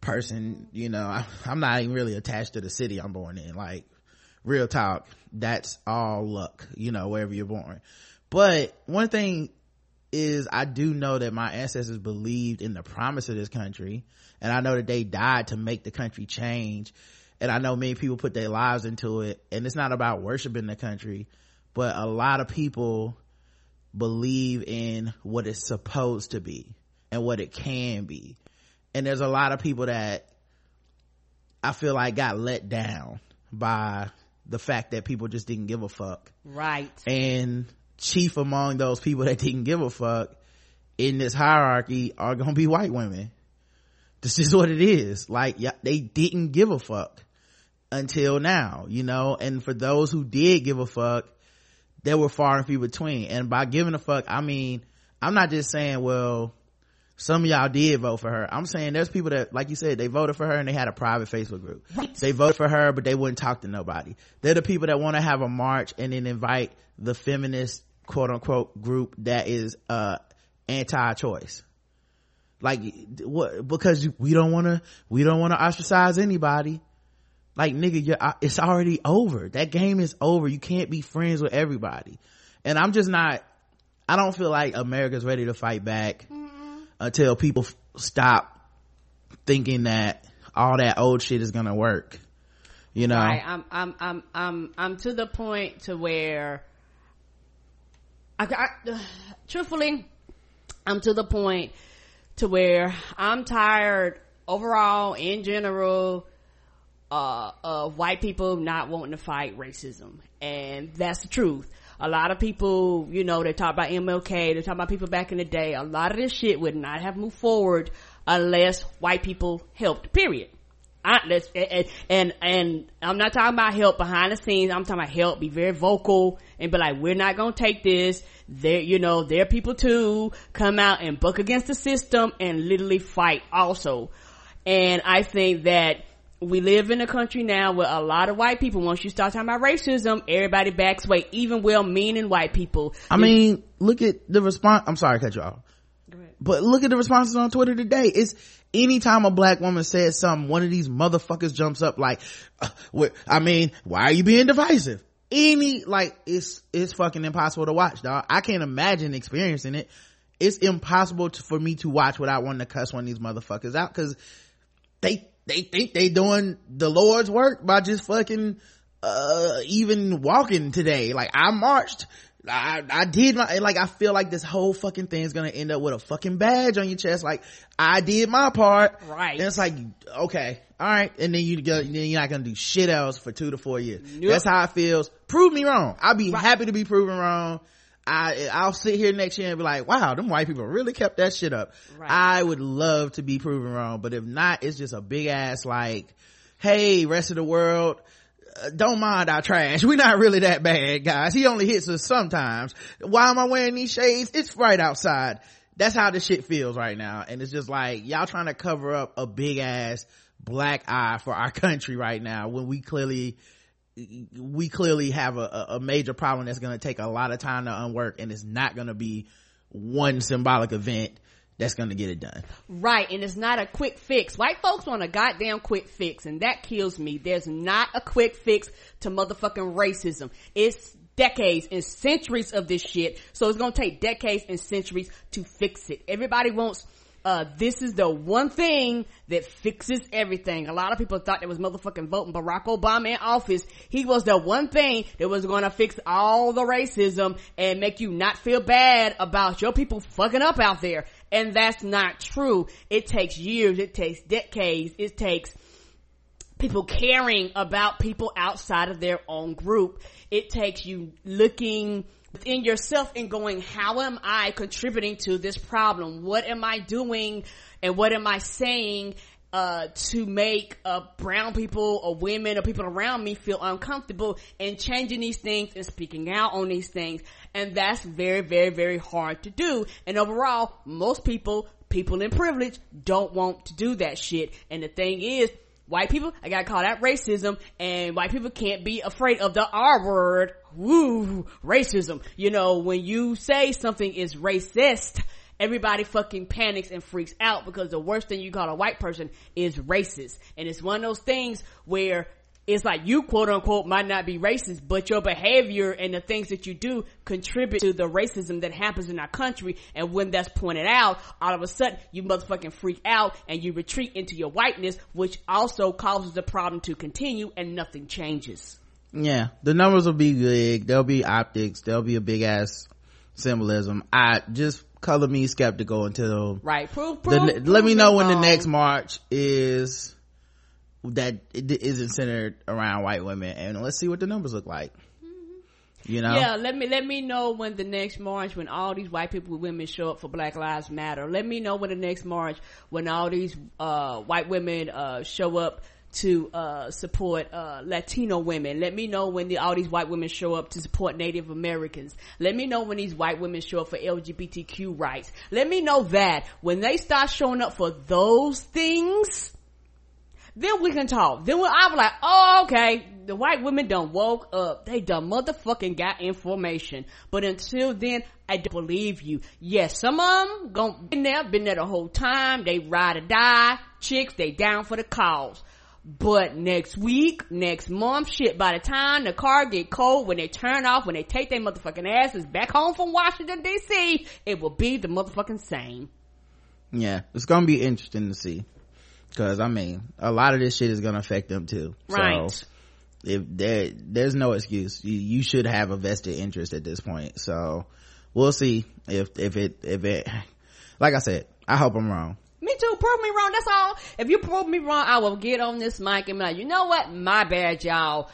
person. You know, I, I'm not even really attached to the city I'm born in. Like, real talk, that's all luck, you know, wherever you're born. But one thing is I do know that my ancestors believed in the promise of this country and I know that they died to make the country change. And I know many people put their lives into it and it's not about worshiping the country, but a lot of people believe in what it's supposed to be and what it can be. And there's a lot of people that I feel like got let down by the fact that people just didn't give a fuck. Right. And chief among those people that didn't give a fuck in this hierarchy are gonna be white women. This is what it is. Like, yeah, they didn't give a fuck until now, you know, and for those who did give a fuck, they were far and few between. And by giving a fuck, I mean, I'm not just saying, well, some of y'all did vote for her. I'm saying there's people that, like you said, they voted for her and they had a private Facebook group. Right. They voted for her, but they wouldn't talk to nobody. They're the people that want to have a march and then invite the feminist quote unquote group that is, uh, anti-choice. Like, what, because we don't want to, we don't want to ostracize anybody. Like, nigga, you're, it's already over. That game is over. You can't be friends with everybody. And I'm just not, I don't feel like America's ready to fight back until people f- stop thinking that all that old shit is gonna work. You know? Right. I'm, I'm, I'm, I'm, I'm to the point to where I, I, truthfully, I'm to the point to where I'm tired overall in general, uh, of white people not wanting to fight racism. And that's the truth. A lot of people, you know, they talk about MLK, they talk about people back in the day. A lot of this shit would not have moved forward unless white people helped, period. And, and, and I'm not talking about help behind the scenes. I'm talking about help, be very vocal and be like, we're not gonna take this. There, you know, there are people too, come out and buck against the system and literally fight also. And I think that we live in a country now where a lot of white people, once you start talking about racism, everybody backs away, even well-meaning white people. I mean, look at the response. I'm sorry cut you off. But look at the responses on Twitter today. It's anytime a black woman says something, one of these motherfuckers jumps up like, uh, I mean, why are you being divisive? Any, like, it's, it's fucking impossible to watch, dog. I can't imagine experiencing it. It's impossible to, for me to watch without wanting to cuss one of these motherfuckers out because they, they think they doing the Lord's work by just fucking, uh, even walking today. Like, I marched. I, I did my, like, I feel like this whole fucking thing is gonna end up with a fucking badge on your chest. Like, I did my part. Right. And it's like, okay, alright. And then you go, then you're not gonna do shit else for two to four years. Nope. That's how it feels. Prove me wrong. I'll be Right. happy to be proven wrong. I, I'll sit here next year and be like, wow, them white people really kept that shit up. Right. I would love to be proven wrong, but if not, it's just a big ass like, hey, rest of the world, don't mind our trash. We're not really that bad, guys. He only hits us sometimes. Why am I wearing these shades? It's right outside. That's how this shit feels right now. And it's just like, y'all trying to cover up a big ass black eye for our country right now when we clearly, we clearly have a, a major problem that's going to take a lot of time to unwork and it's not going to be one symbolic event that's to get it done. Right, and it's not a quick fix. White folks want a goddamn quick fix, and that kills me. There's not a quick fix to motherfucking racism. It's decades and centuries of this shit, so it's gonna take decades and centuries to fix it. Everybody wants, uh, this is the one thing that fixes everything. A lot of people thought it was motherfucking voting Barack Obama in office. He was the one thing that was gonna fix all the racism and make you not feel bad about your people fucking up out there. And that's not true. It takes years, it takes decades, it takes people caring about people outside of their own group. It takes you looking within yourself and going, how am I contributing to this problem? What am I doing and what am I saying uh, to make uh, brown people or women or people around me feel uncomfortable and changing these things and speaking out on these things. And that's very, very, very hard to do. And overall, most people, people in privilege don't want to do that shit. And the thing is, white people, I gotta call that racism, and white people can't be afraid of the R word. Woo, racism. You know, when you say something is racist, everybody fucking panics and freaks out because the worst thing you call a white person is racist. And it's one of those things where it's like you quote unquote might not be racist, but your behavior and the things that you do contribute to the racism that happens in our country. And when that's pointed out, all of a sudden you motherfucking freak out and you retreat into your whiteness, which also causes the problem to continue and nothing changes. Yeah, the numbers will be big. There'll be optics. There'll be a big ass symbolism. I just color me skeptical until Right. Prove, the, prove, let me know when the next march is that it isn't centered around white women and let's see what the numbers look like. You know? Yeah, let me let me know when the next march when all these white people with women show up for Black Lives Matter. Let me know when the next march when all these uh white women uh show up to uh, support uh, Latino women. Let me know when the, all these white women show up to support Native Americans. Let me know when these white women show up for LGBTQ rights. Let me know that when they start showing up for those things, then we can talk. Then when I'm like, oh, okay, the white women done woke up. They done motherfucking got information. But until then, I don't believe you. Yes, some of them gon' been there, been there the whole time. They ride or die. Chicks, they down for the cause. But next week, next month, shit, by the time the car get cold, when they turn off, when they take their motherfucking asses back home from Washington DC, it will be the motherfucking same. Yeah, it's gonna be interesting to see. Cause I mean, a lot of this shit is gonna affect them too. Right. So if there, there's no excuse. You, you should have a vested interest at this point. So we'll see if, if it, if it, like I said, I hope I'm wrong. Me too. Prove me wrong. That's all. If you prove me wrong, I will get on this mic and be like, you know what? My bad, y'all.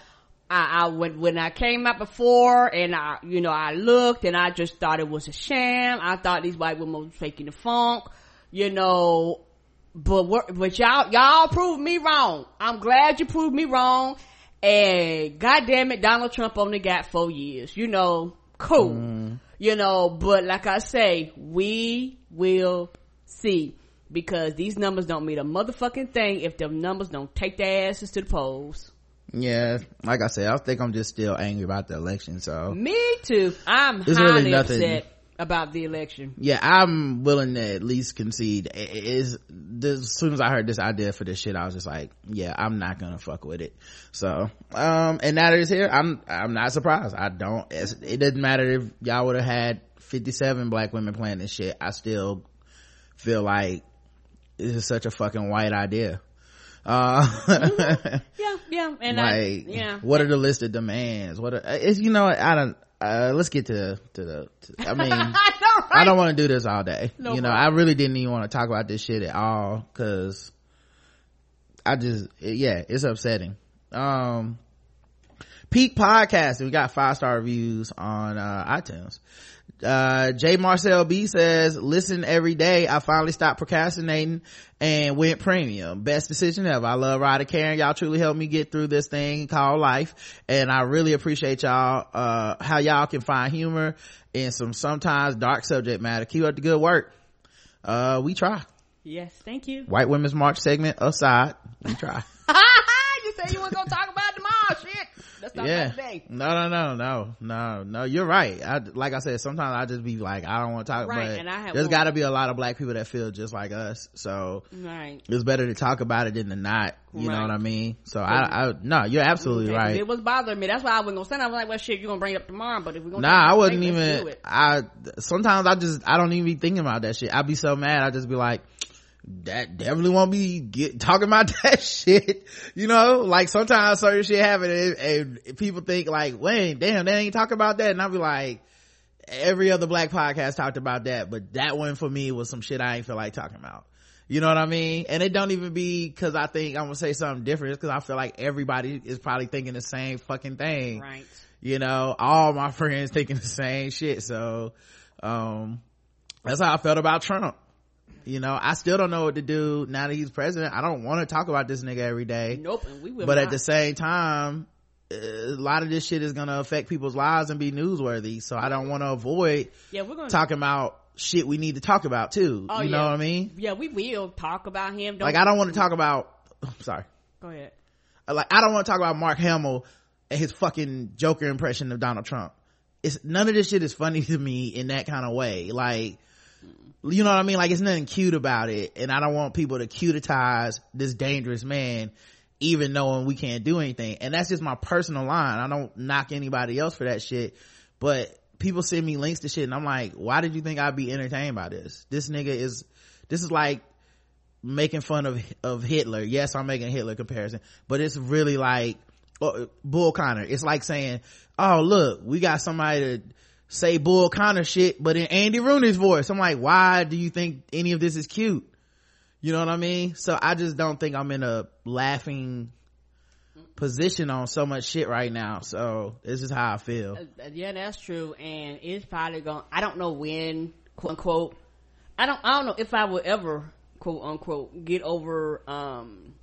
I, I when when I came out before and I you know I looked and I just thought it was a sham. I thought these white women were faking the funk, you know. But what, but y'all y'all proved me wrong. I'm glad you proved me wrong. And goddamn it, Donald Trump only got four years. You know, cool. Mm. You know, but like I say, we will see because these numbers don't mean a motherfucking thing if the numbers don't take their asses to the polls. Yeah, like I said, I think I'm just still angry about the election. So Me too. I'm There's really highly nothing- upset about the election. yeah, I'm willing to at least concede. Is as soon as I heard this idea for this shit, I was just like, yeah, I'm not gonna fuck with it. So, um, and now that it's here, I'm I'm not surprised. I don't. It doesn't matter if y'all would have had 57 black women playing this shit. I still feel like this is such a fucking white idea. Uh, Yeah, yeah, and I, yeah. what are the list of demands? What are, it's, you know, I don't, uh, let's get to, to the, to, I mean, I know, right? I don't want to do this all day. No you know, I really didn't even want to talk about this shit at all cause I just, yeah, it's upsetting. Um, Peak Podcast, we got five star reviews on, uh, iTunes. Uh, J Marcel B says, listen every day. I finally stopped procrastinating and went premium. Best decision ever. I love Rod and Karen. Y'all truly helped me get through this thing called life. And I really appreciate y'all, uh, how y'all can find humor in some sometimes dark subject matter. Keep up the good work. Uh, we try. Yes, thank you. White Women's March segment aside, we try. let's yeah. about it today. No, no, no, no, no, no. You're right. I, like I said, sometimes I just be like, I don't want to talk, Right, but and I have there's got to be a lot of black people that feel just like us. So Right. it's better to talk about it than to not. You know what I mean? So I, I, no, you're absolutely Okay, right. It was bothering me. That's why I wasn't gonna send. I was like, well, shit, you're gonna bring it up tomorrow. But if we're gonna, Nah, I wasn't today, let's do even. I, sometimes I just, I don't even be thinking about that shit. I'd be so mad. I'd just be like, that definitely won't be get, talking about that shit. You know, like sometimes certain shit happen and, and people think like, wait, damn, they ain't talking about that. And I'll be like, every other black podcast talked about that, but that one for me was some shit I ain't feel like talking about. You know what I mean? And it don't even be cause I think I'm gonna say something different. It's cause I feel like everybody is probably thinking the same fucking thing Right. you know all my friends thinking the same shit so um that's how i felt about trump you know i still don't know what to do now that he's president i don't want to talk about this nigga every day Nope. And we will. but not. at the same time a lot of this shit is gonna affect people's lives and be newsworthy so i don't want to avoid yeah, we're gonna talking about shit we need to talk about too Oh, you yeah. know what i mean Yeah, we will talk about him. Don't, like i don't want to talk about sorry Go ahead. like I don't want to talk about Mark Hamill and his fucking Joker impression of Donald Trump. It's none of this shit is funny to me in that kind of way. Like, you know what I mean? Like it's nothing cute about it, and I don't want people to cutitize this dangerous man, even knowing we can't do anything. And that's just my personal line. I don't knock anybody else for that shit, but people send me links to shit, and I'm like, why did you think I'd be entertained by this? This nigga is, this is like making fun of of Hitler. Yes, I'm making Hitler comparison, but it's really like oh, Bull Connor. It's like saying, "Oh, look, we got somebody to say Bull Connor shit, but in Andy Rooney's voice." I'm like, why do you think any of this is cute? You know what I mean? So I just don't think I'm in a laughing position on so much shit right now. So this is how I feel. Uh, yeah, that's true, and it's probably going. I don't know when, quote unquote. I don't. I don't know if I will ever, quote unquote, get over um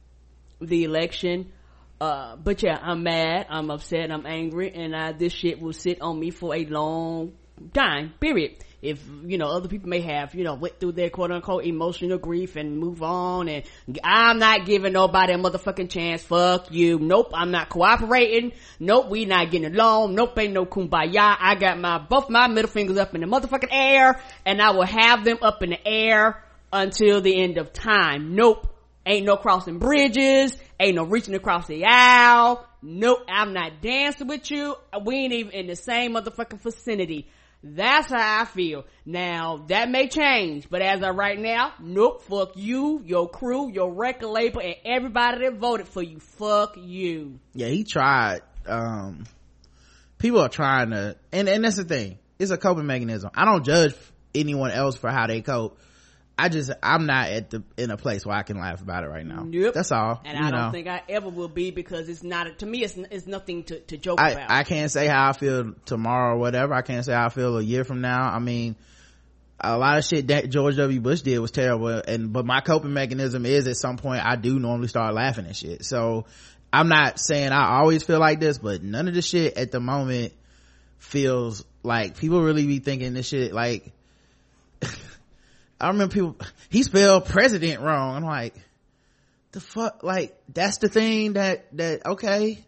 the election. Uh, but yeah, I'm mad, I'm upset, I'm angry, and uh, this shit will sit on me for a long time, period. If, you know, other people may have, you know, went through their quote unquote emotional grief and move on and I'm not giving nobody a motherfucking chance. Fuck you. Nope, I'm not cooperating. Nope, we not getting along. Nope, ain't no kumbaya. I got my, both my middle fingers up in the motherfucking air and I will have them up in the air until the end of time. Nope. Ain't no crossing bridges. Ain't no reaching across the aisle. Nope, I'm not dancing with you. We ain't even in the same motherfucking vicinity. That's how I feel. Now, that may change, but as of right now, nope, fuck you, your crew, your record label, and everybody that voted for you. Fuck you. yeah he tried um people are trying to and and that's the thing it's a coping mechanism i don't judge anyone else for how they cope i just i'm not at the in a place where i can laugh about it right now Nope. that's all And I know don't think I ever will be because it's not, to me, it's, it's nothing to, to joke I, about. I can't say how I feel tomorrow or whatever. I can't say how I feel a year from now. I mean, a lot of shit that George W. Bush did was terrible. And, but my coping mechanism is at some point I do normally start laughing at shit. So I'm not saying I always feel like this, but none of the shit at the moment feels like people really be thinking this shit like, I remember people, he spelled president wrong. I'm like, the fuck, like, that's the thing that, that, okay,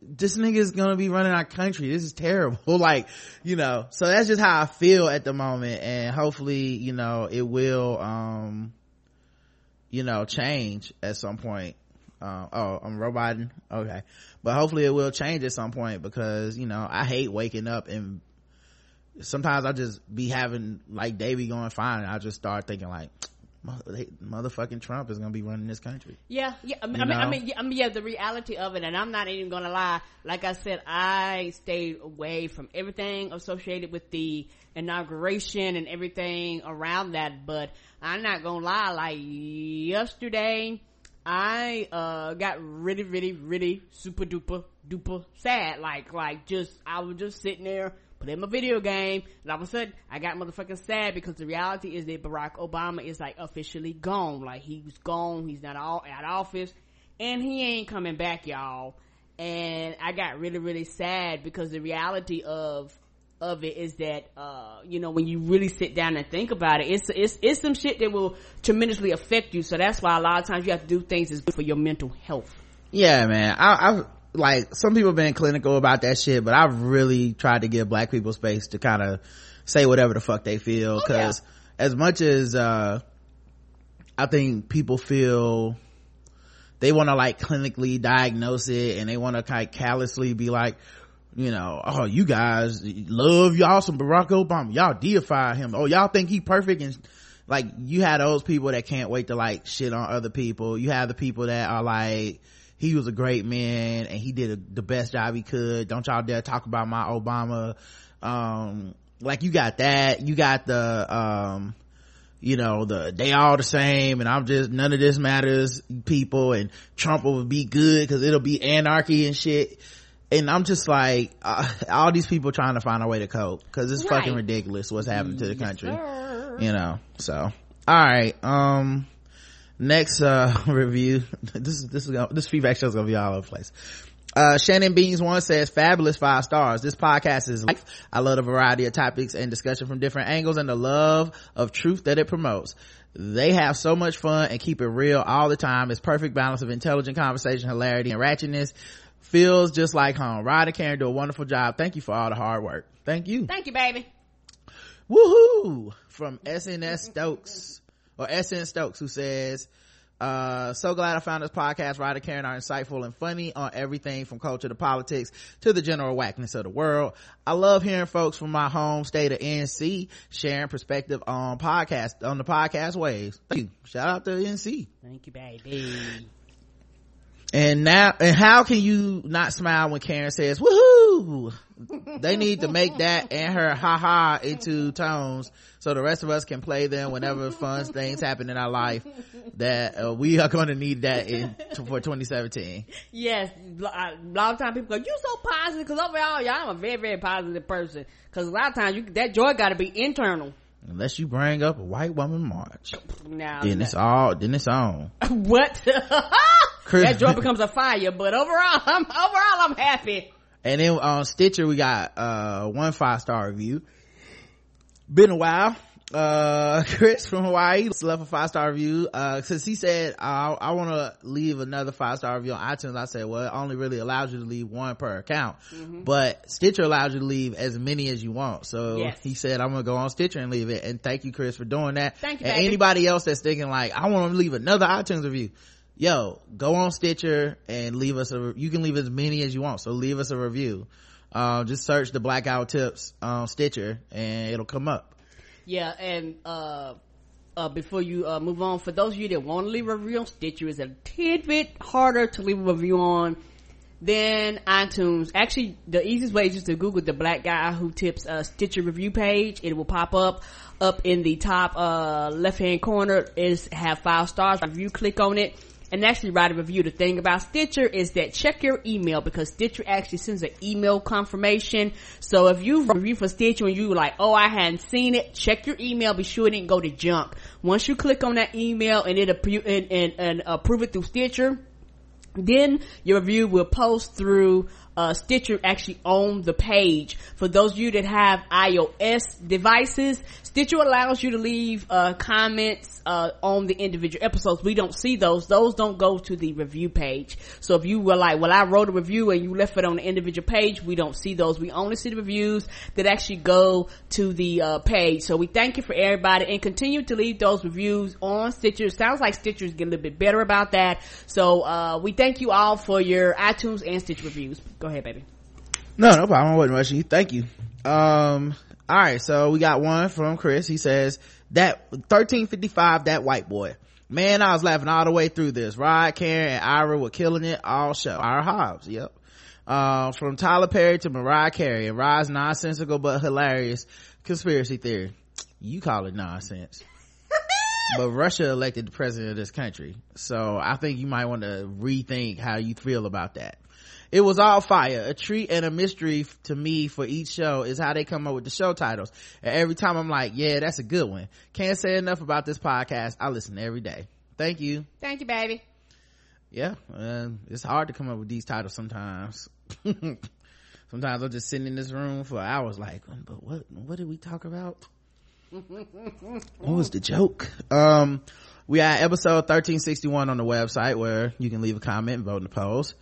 this nigga is gonna be running our country. This is terrible. like, you know, so that's just how I feel at the moment. And hopefully, you know, it will, um, you know, change at some point. Uh, oh, I'm roboting. Okay. But hopefully it will change at some point because, you know, I hate waking up and sometimes I just be having like Davey going fine and I just start thinking like, motherfucking Trump is gonna be running this country. Yeah, yeah. I mean, You I mean, I mean, yeah, I mean, yeah, the reality of it, and I'm not even gonna lie. Like I said, I stayed away from everything associated with the inauguration and everything around that. But I'm not gonna lie. Like yesterday, I uh got really, really, really super duper duper sad. Like, like just I was just sitting there playing my video game, and all of a sudden I got motherfucking sad because the reality is that Barack Obama is like officially gone. Like he's gone. He's not all out of office, and he ain't coming back, y'all. And I got really, really sad because the reality of of it is that uh you know when you really sit down and think about it it's it's it's some shit that will tremendously affect you so that's why a lot of times you have to do things that's good for your mental health Yeah, man. I, I've like some people been clinical about that shit, but I've really tried to give black people space to kind of say whatever the fuck they feel. Oh, yeah. Cause as much as, uh, I think people feel they want to like clinically diagnose it and they want to kind of callously be like, you know, oh, you guys love y'all some Barack Obama. Y'all deify him. Oh, y'all think he perfect and like you had those people that can't wait to like shit on other people. You have the people that are like, he was a great man and he did a, the best job he could. Don't y'all dare talk about my Obama. Um, like you got that. You got the, um, you know, the, they all the same and I'm just, none of this matters people and Trump will be good cause it'll be anarchy and shit. And I'm just like, uh, all these people trying to find a way to cope cause it's fucking ridiculous what's happening to the country Sir. you know so all right um next uh review. This is this is gonna, this feedback show is gonna be all over the place. Uh shannon beans one says fabulous five stars. This podcast is life. I love the variety of topics and discussion from different angles and the love of truth that it promotes. They have so much fun and keep it real all the time. It's perfect balance of intelligent conversation hilarity and ratchetness. Feels just like home. Rod and karen do a wonderful job. Thank you for all the hard work. Thank you. Thank you baby. Woohoo! From SNS Stokes or SN Stokes who says, uh, so glad I found this podcast. Rod and Karen are insightful and funny on everything from culture to politics to the general whackness of the world. I love hearing folks from my home state of NC sharing perspective on podcast, on the podcast waves. Thank you. Shout out to NC. thank you baby And now, and how can you not smile when Karen says, woohoo? They need to make that and her ha ha into tones so the rest of us can play them whenever fun things happen in our life that uh, we are going to need that in for 2017. Yes, a lot of times people go, "You're so positive," because overall, y'all, I'm a very, very positive person. Because a lot of times, you, that joy got to be internal. Unless you bring up a white woman march. Now, Then it's all, then it's on. what? Chris- that joy becomes a fire. But overall, I'm overall I'm happy. And then on Stitcher, we got, uh, one five star review. Been a while. Uh, Chris from Hawaii left a five star review, uh, since he said, I, I want to leave another five star review on iTunes. I said, well, it only really allows you to leave one per account, Mm-hmm. but Stitcher allows you to leave as many as you want. So Yes. he said, I'm going to go on Stitcher and leave it. And thank you, Chris, for doing that. Thank you, And baby. anybody else that's thinking like, I want to leave another iTunes review. Yo, go on Stitcher and leave us a, you can leave as many as you want. So leave us a review. Uh, just search the Black Guy Who Tips on Stitcher and it'll come up. Yeah, and uh, uh, before you uh, move on, for those of you that want to leave a review on Stitcher, it's a tidbit harder to leave a review on than iTunes. Actually, the easiest way is just to Google the black guy who tips a Stitcher review page. It will pop up. Up in the top uh, left hand corner is have five stars. If you click on it and actually write a review, the thing about Stitcher is that check your email because Stitcher actually sends an email confirmation. So if you review for Stitcher and you like, oh, I hadn't seen it, check your email. Be sure it didn't go to junk. Once you click on that email and it appro- and, and, and approve it through Stitcher, then your review will post through uh, Stitcher actually on the page. For those of you that have iOS devices, Stitcher allows you to leave uh, comments uh, on the individual episodes. We don't see those; those don't go to the review page. So if you were like, "Well, I wrote a review and you left it on the individual page," we don't see those. We only see the reviews that actually go to the uh, page. So we thank you for everybody and continue to leave those reviews on Stitcher. Sounds like Stitcher's getting a little bit better about that. So uh, we thank you all for your iTunes and Stitcher reviews. Go ahead, baby. No, no problem. I wasn't rushing you. Thank you. Um, all right. So we got one from Chris. He says that 1355, that white boy. Man, I was laughing all the way through this. Rod, Karen, and Ira were killing it all show. Ira Hobbs. Yep. Uh, from Tyler Perry to Mariah Carey. And Rod's nonsensical but hilarious conspiracy theory. You call it nonsense. but Russia elected the president of this country. So I think you might want to rethink how you feel about that. It was all fire. A treat and a mystery to me for each show is how they come up with the show titles. And every time I'm like, yeah, that's a good one. Can't say enough about this podcast. I listen every day. Thank you. Thank you, baby. Yeah, uh, it's hard to come up with these titles sometimes. sometimes I'm just sitting in this room for hours like, but what, what did we talk about? what was the joke? Um, we had episode 1361 on the website where you can leave a comment and vote in the polls.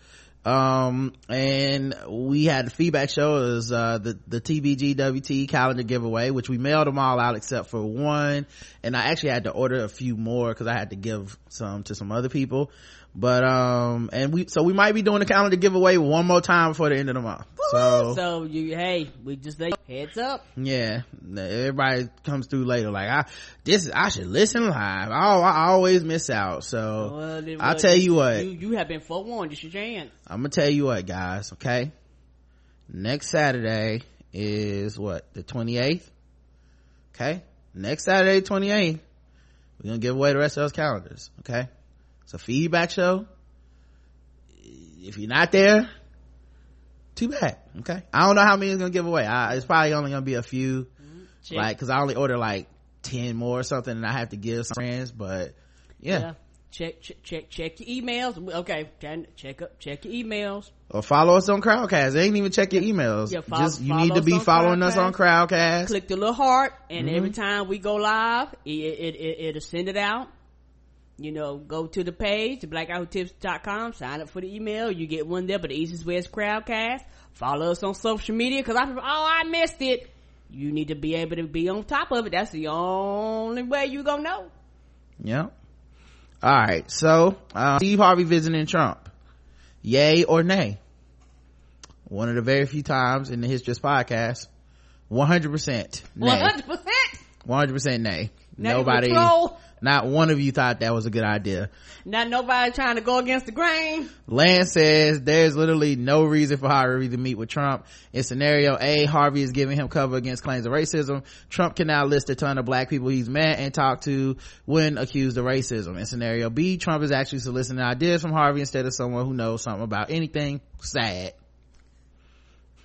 Um, and we had the feedback show is, uh, the, the TBGWT calendar giveaway, which we mailed them all out except for one. And I actually had to order a few more cause I had to give some to some other people. But, um, and we, so we might be doing the calendar giveaway one more time before the end of the month. So, So you, hey, we just say heads up. yeah, everybody comes through later. Like I, this, is I should listen live. I, I always miss out. So Well, then, I'll well, tell you what, You, you have been forewarned. It's your chance. I'm gonna tell you what, guys. Okay, next Saturday is what the 28th. Okay, next Saturday 28th, we're gonna give away the rest of those calendars. Okay, it's a feedback show. If you're not there, too bad. Okay, I don't know how many is gonna give away. I, it's probably only gonna be a few. Like, cause I only order like 10 more or something and I have to give some friends, but yeah. Check, check, check, check your emails. Okay, check up, check your emails. Or follow us on Crowdcast. They ain't even check your emails. Yeah, follow- Just, you need to be following us on Crowdcast. Click the little heart, and Mm-hmm. every time we go live, it, it, it, it'll send it out. You know, go to the page, blackguywhotips.com, sign up for the email. You get one there, but the easiest way is Crowdcast. Follow us on social media, cause I, oh, I missed it. You need to be able to be on top of it. That's the only way you gonna know. Yeah. All right. So, uh, Steve Harvey visiting Trump. Yay or nay? One of the very few times in the history of this podcast. 100% nay. 100%. 100% nay. Now Nobody, control. Not one of you thought that was a good idea. Not nobody trying to go against the grain. Lance says there's literally no reason for Harvey to meet with Trump. In scenario A, Harvey is giving him cover against claims of racism. Trump can now list a ton of black people he's met and talked to when accused of racism. In scenario B, Trump is actually soliciting ideas from Harvey instead of someone who knows something about anything. Sad.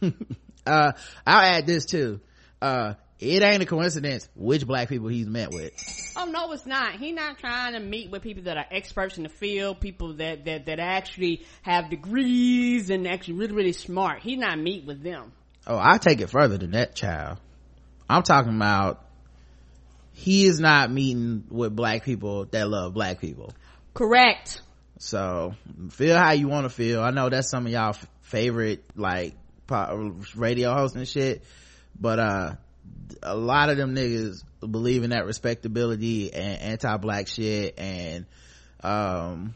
uh, I'll add this too. Uh, it ain't a coincidence which black people he's met with Oh no, it's not. He's not trying to meet with people that are experts in the field, people that that that actually have degrees and actually really really smart. He's not meet with them. oh i take it further than that child i'm talking about he is not meeting with black people that love black people Correct. So feel how you want to feel. I know that's some of y'all f- favorite like pop, radio hosts and shit, but uh, a lot of them niggas believe in that respectability and anti-black shit and um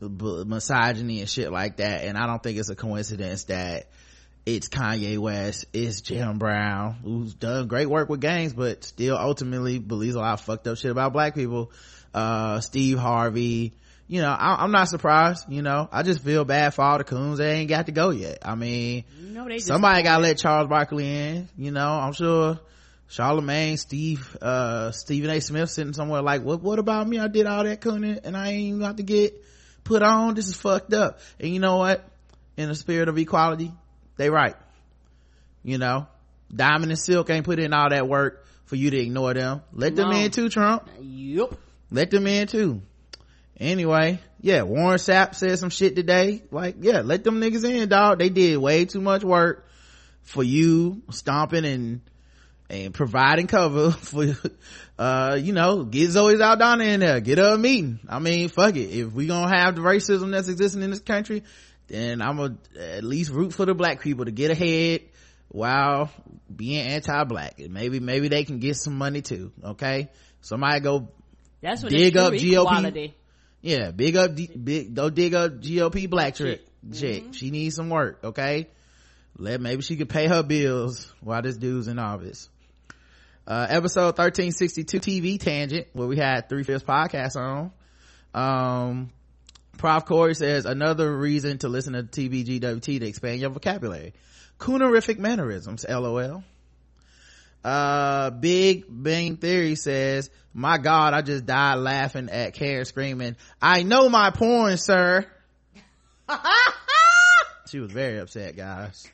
misogyny and shit like that. And I don't think it's a coincidence that it's Kanye West, it's Jim Brown, who's done great work with gangs, but still ultimately believes a lot of fucked up shit about black people. Uh, Steve Harvey, you know, I, I'm not surprised, you know, I just feel bad for all the coons that ain't got to go yet. I mean, No, somebody gotta let Charles Barkley in, you know, I'm sure Charlemagne, Steve, uh, Stephen A. Smith sitting somewhere like, what, what about me? I did all that cooning and I ain't even got to get put on. This is fucked up. And you know what? In the spirit of equality, they right. You know, Diamond and Silk ain't put in all that work for you to ignore them. Let them No. in too, Trump. Yep. Let them in too. Anyway, yeah, Warren Sapp said some shit today. Like, yeah, let them niggas in, dog. They did way too much work for you stomping and and providing cover for uh you know get zoe Aldana in there get her a meeting i mean fuck it if we gonna have the racism that's existing in this country then i'm gonna at least root for the black people to get ahead while being anti-black and maybe maybe they can get some money too okay somebody go That's what Dig up GOP. equality. Yeah, big up, D- big, go dig up GOP black chick. chick. She needs some work, okay? Let, maybe she could pay her bills while this dude's in office. Uh, episode 1362 TV tangent, where we had three fifths podcast on. Um, Prof. Corey says another reason to listen to TBGWT to expand your vocabulary. Coonerific mannerisms, lol. Uh, Big Bang Theory says, my God, I just died laughing at Karen screaming, I know my porn, sir. she was very upset, guys.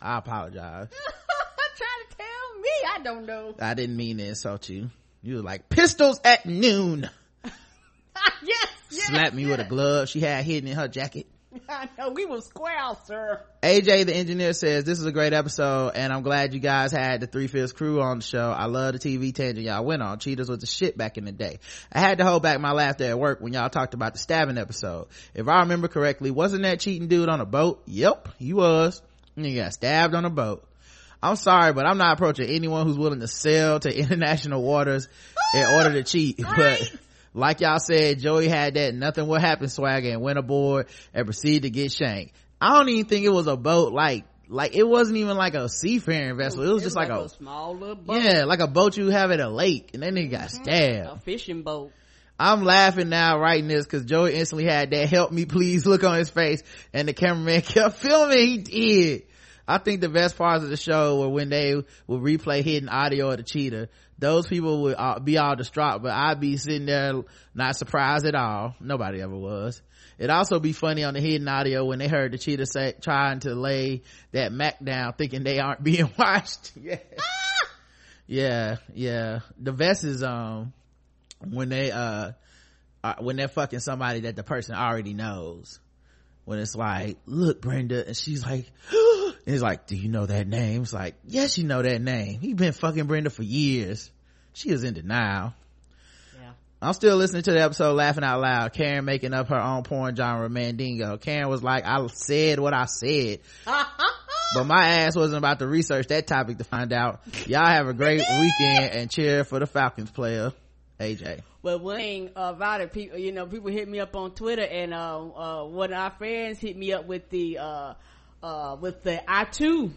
I apologize. Trying to tell me, I don't know. I didn't mean to insult you. You were like, pistols at noon. yes, yes. Slapped me with a glove she had hidden in her jacket. I know we were square, sir. AJ the engineer says this is a great episode and I'm glad you guys had the Three Fifths crew on the show. I love the TV tangent y'all went on. Cheaters was the shit back in the day. I had to hold back my laughter at work when y'all talked about the stabbing episode. If I remember correctly, wasn't that cheating dude on a boat? Yep, he was. And he got stabbed on a boat. I'm sorry, but I'm not approaching anyone who's willing to sail to international waters in order to cheat. But like y'all said, Joey had that nothing will happen swagger and went aboard and proceeded to get shanked. I don't even think it was a boat like, like it wasn't even like a seafaring vessel. It was just like, a, small little boat. yeah, like a boat you have at a lake and then nigga got mhm. stabbed. A fishing boat. I'm laughing now writing this because Joey instantly had that help me please look on his face and the cameraman kept filming. He did. I think the best parts of the show were when they would replay hidden audio of the cheetah. Those people would uh, be all distraught, but I'd be sitting there not surprised at all. Nobody ever was. It'd also be funny on the hidden audio when they heard the cheetah say, trying to lay that Mac down thinking they aren't being watched. Yeah. yeah, yeah. The vest is, um, when they, uh, uh, when they're fucking somebody that the person already knows. When it's like, look, Brenda, and she's like, and he's like, do you know that name? It's like, yes, you know that name. He been fucking Brenda for years. She is in denial. Yeah. I'm still listening to the episode laughing out loud. Karen making up her own porn genre Mandingo. Karen was like, I said what I said. but my ass wasn't about to research that topic to find out. Y'all have a great weekend and cheer for the Falcons player, AJ. Well, one thing about it, people, you know, people hit me up on Twitter, and uh, uh, one of our friends hit me up with the uh, uh, with the I two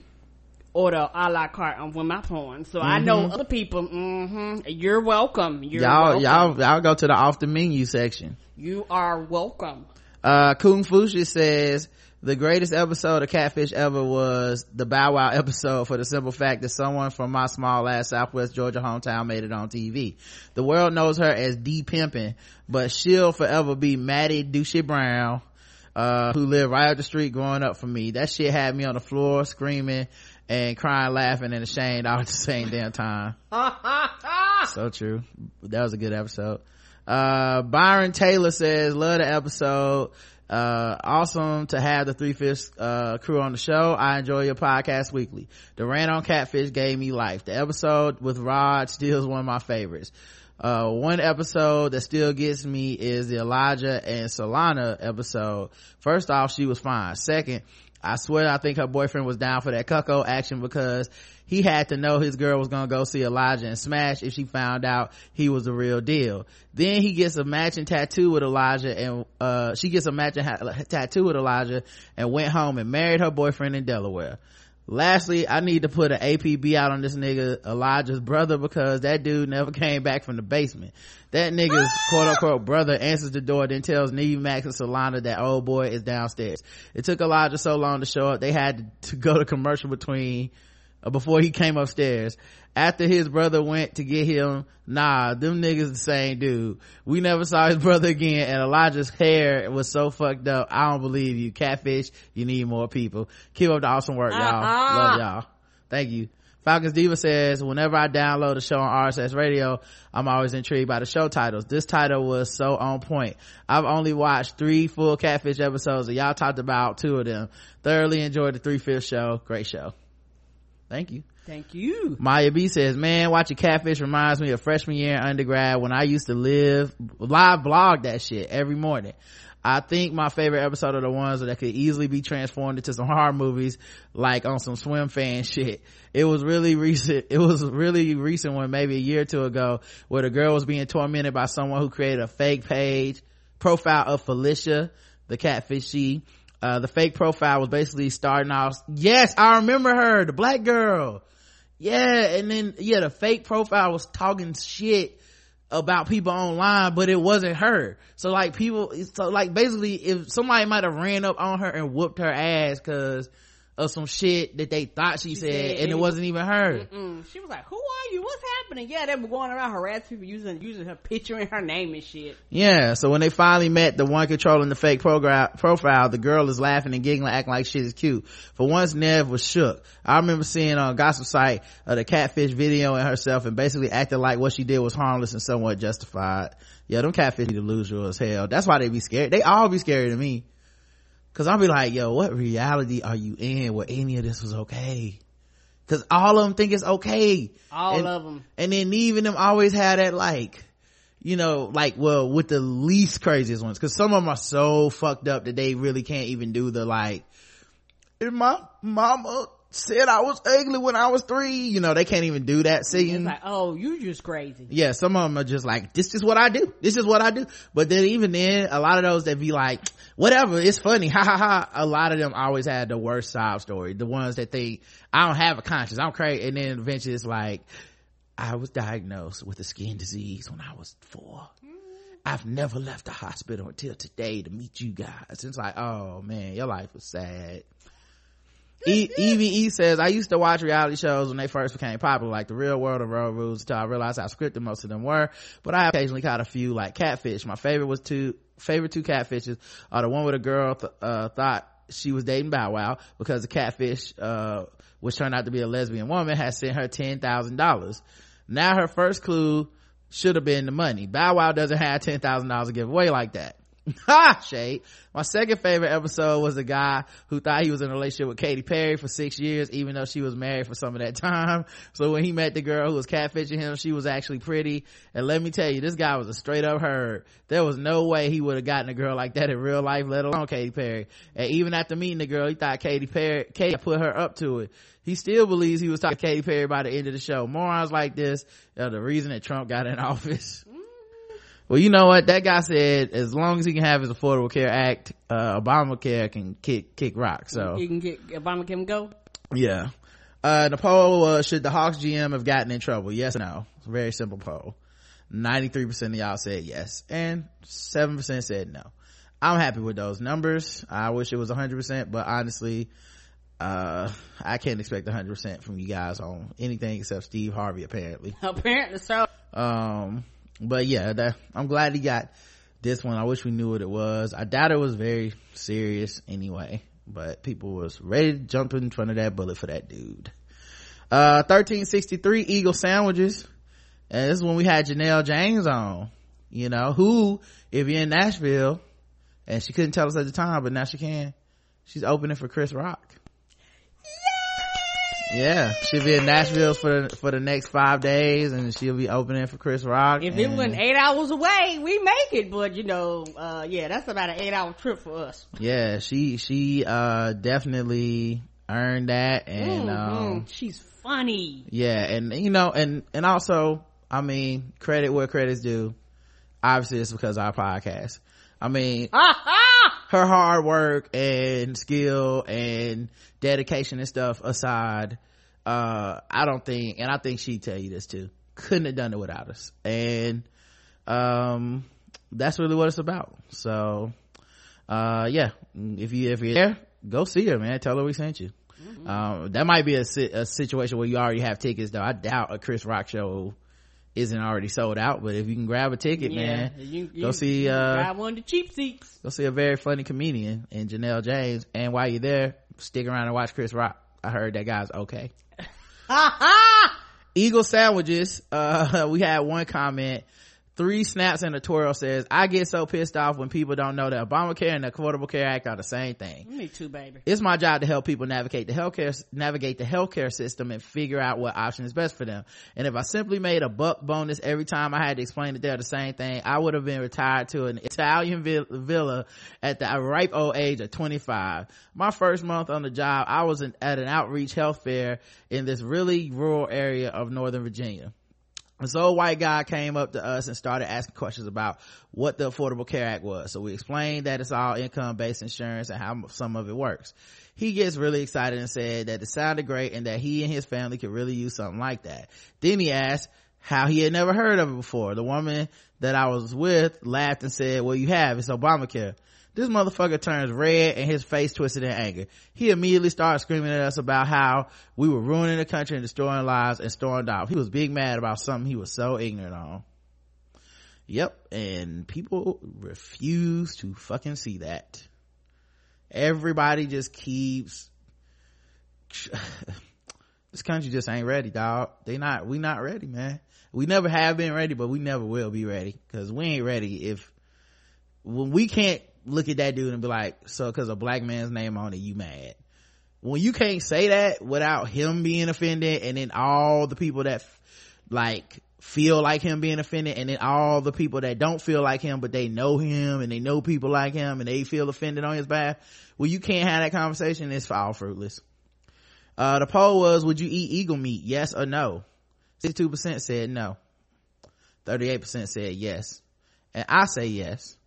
order a la carte on with my porn. So I know other people. Mm-hmm, you're welcome. You're y'all, welcome. y'all, y'all go to the off the menu section. You are welcome. Uh, Kung Fushi says the greatest episode of Catfish ever was the Bow Wow episode for the simple fact that someone from my small ass Southwest Georgia hometown made it on TV. The world knows her as D Pimpin, but she'll forever be Maddie Douchey Brown, uh, who lived right up the street growing up from me. That shit had me on the floor screaming and crying, laughing, and ashamed all at the same damn time. so true. That was a good episode. Uh, Byron Taylor says, love the episode. Uh, awesome to have the Three Fifths, uh, crew on the show. I enjoy your podcast weekly. The rant on catfish gave me life. The episode with Rod still is one of my favorites. Uh, one episode that still gets me is the Elijah and Solana episode. First off, she was fine. Second, I swear I think her boyfriend was down for that cuckold action because he had to know his girl was gonna go see Elijah and smash if she found out he was the real deal. Then he gets a matching tattoo with Elijah and, uh, she gets a matching ha- tattoo with Elijah and went home and married her boyfriend in Delaware. Lastly, I need to put an APB out on this nigga Elijah's brother because that dude never came back from the basement. That nigga's quote unquote brother answers the door, then tells Nev Max and Solana that old boy is downstairs. It took Elijah so long to show up, they had to go to commercial between Uh, before he came upstairs. After his brother went to get him, nah, them niggas the same dude. We never saw his brother again and Elijah's hair was so fucked up. I don't believe you. Catfish, you need more people. Keep up the awesome work, y'all. Uh-uh. Love y'all. Thank you. Falcons Diva says, whenever I download a show on RSS radio, I'm always intrigued by the show titles. This title was so on point. I've only watched three full catfish episodes and y'all talked about two of them. Thoroughly enjoyed the three fifth show. Great show. Thank you. Thank you. Maya B says, man, watching Catfish reminds me of freshman year undergrad when I used to live, live blog that shit every morning. I think my favorite episode are the ones that could easily be transformed into some horror movies, like on some Swimfan shit. It was really recent, it was really recent one, maybe a year or two ago, where the girl was being tormented by someone who created a fake page, profile of Felicia, the catfish she, uh, the fake profile was basically starting off, yes, I remember her, the black girl. Yeah and then yeah the fake profile was talking shit about people online but it wasn't her. So like people so like basically if somebody might have ran up on her and whooped her ass because of some shit that they thought she, said, said, and it wasn't even her. Mm, she was like, "Who are you? What's happening?" Yeah, they were going around harassing people using using her picture and her name and shit. yeah so when they finally met the one controlling the fake program profile the girl is laughing and giggling acting like shit is cute. For once nev was shook. I remember seeing on a gossip site uh, the catfish video and herself and basically acting like what she did was harmless and somewhat justified. Yeah them catfish delusional as hell that's why they be scared they all be scary to me Cause I'll be like, yo, what reality are you in where any of this was okay? Cause all of them think it's okay. All And- of them. And then even them always had that like, you know, like, well, with the least craziest ones. Cause some of them are so fucked up that they really can't even do the like, and my mama said I was ugly when I was three. You know, they can't even do that singing. like, oh, you just crazy. Yeah, some of them are just like, this is what I do. This is what I do. But then even then, a lot of those that be like, whatever, it's funny. Ha ha ha. A lot of them always had the worst sob story. The ones that think, I don't have a conscience. I'm crazy. And then eventually it's like, I was diagnosed with a skin disease when I was four. I've never left the hospital until today to meet you guys. It's like, oh man, your life was sad. E- EVE says, I used to watch reality shows when they first became popular, like The Real World and Road Rules, until I realized how scripted most of them were. But I occasionally caught a few, like Catfish. My favorite was two, favorite two catfishes are the one where the girl, th- uh, thought she was dating Bow Wow because the catfish, uh, which turned out to be a lesbian woman, had sent her $10,000. Now her first clue should have been the money. Bow Wow doesn't have $10,000 to give away like that. Ha! Shade. My second favorite episode was a guy who thought he was in a relationship with Katy Perry for six years, even though she was married for some of that time. So when he met the girl who was catfishing him, she was actually pretty. And let me tell you, this guy was a straight up herd. There was no way he would have gotten a girl like that in real life, let alone Katy Perry. And even after meeting the girl, he thought Katy Perry, Katy put her up to it. He still believes he was talking to Katy Perry by the end of the show. Morons like this are the reason that Trump got in office. Well, you know what? That guy said as long as he can have his Affordable Care Act, uh, Obamacare can kick, kick rock. So, You can get Obama can go. yeah. Uh, the poll was, should the Hawks GM have gotten in trouble? Yes or no? It's a very simple poll. 93% of y'all said yes. And 7% said no. I'm happy with those numbers. I wish it was 100%, but honestly, uh, I can't expect 100% from you guys on anything except Steve Harvey, apparently Apparently so. um but yeah that i'm glad he got this one i wish we knew what it was i doubt it was very serious anyway but people was ready to jump in front of that bullet for that dude. Uh, 1363 Eagle sandwiches. And this is when we had Janelle James on, you know, who, if you're in Nashville, and she couldn't tell us at the time, but now she can, she's opening for Chris Rock. Yeah, she'll be in Nashville for the, for the next five days, and she'll be opening for Chris Rock. If it wasn't eight hours away, we make it. But you know, uh, yeah, that's about an eight hour trip for us. yeah, she she uh definitely earned that, and um, Mhm. she's funny. yeah and you know and and also i mean credit where credit's due obviously it's because of our podcast i mean! her hard work and skill and dedication and stuff aside uh i don't think and i think she'd tell you this too. Couldn't have done it without us. And um that's really what it's about. So uh yeah. If you if you're there go see her man. Tell her we sent you. Um that might be a, a situation where you already have tickets though. I doubt a chris rock show isn't already sold out but if you can grab a ticket man you, go see uh grab one of the cheap seats. go see a very funny comedian in Janelle James. And while you're there, stick around and watch Chris Rock. I heard that guy's okay. Ha ha! Eagle sandwiches. Uh, we had one comment. Three snaps and a twirl says, I get so pissed off when people don't know that Obamacare and the Affordable Care Act are the same thing. Me too, baby. It's my job to help people navigate the healthcare, navigate the healthcare system and figure out what option is best for them. And if I simply made a buck bonus every time I had to explain that they're the same thing, I would have been retired to an Italian villa at the ripe old age of 25. My first month on the job, I was in, at an outreach health fair in this really rural area of Northern Virginia. This old white guy came up to us and started asking questions about what the Affordable Care Act was. So we explained that it's all income based insurance and how some of it works. He gets really excited and said that it sounded great and that he and his family could really use something like that. Then he asked how he had never heard of it before. The woman that I was with laughed and said, well, you have. It's Obamacare. This motherfucker turns red and his face twisted in anger. He immediately started screaming at us about how we were ruining the country and destroying lives and stormed off. He was big mad about something he was so ignorant on. Yep, and people refuse to fucking see that. Everybody just keeps this country just ain't ready, dog. They not, we not ready, man. We never have been ready, but we never will be ready. Cause we ain't ready if, when we can't look at that dude and be like, so cause a black man's name on it, you mad. When you can't say that without him being offended and then all the people that like feel like him being offended and then all the people that don't feel like him but they know him and they know people like him and they feel offended on his behalf well you can't have that conversation. It's all fruitless. Uh the poll was would you eat eagle meat? Yes or no? 62% said no. 38% said yes. And i say yes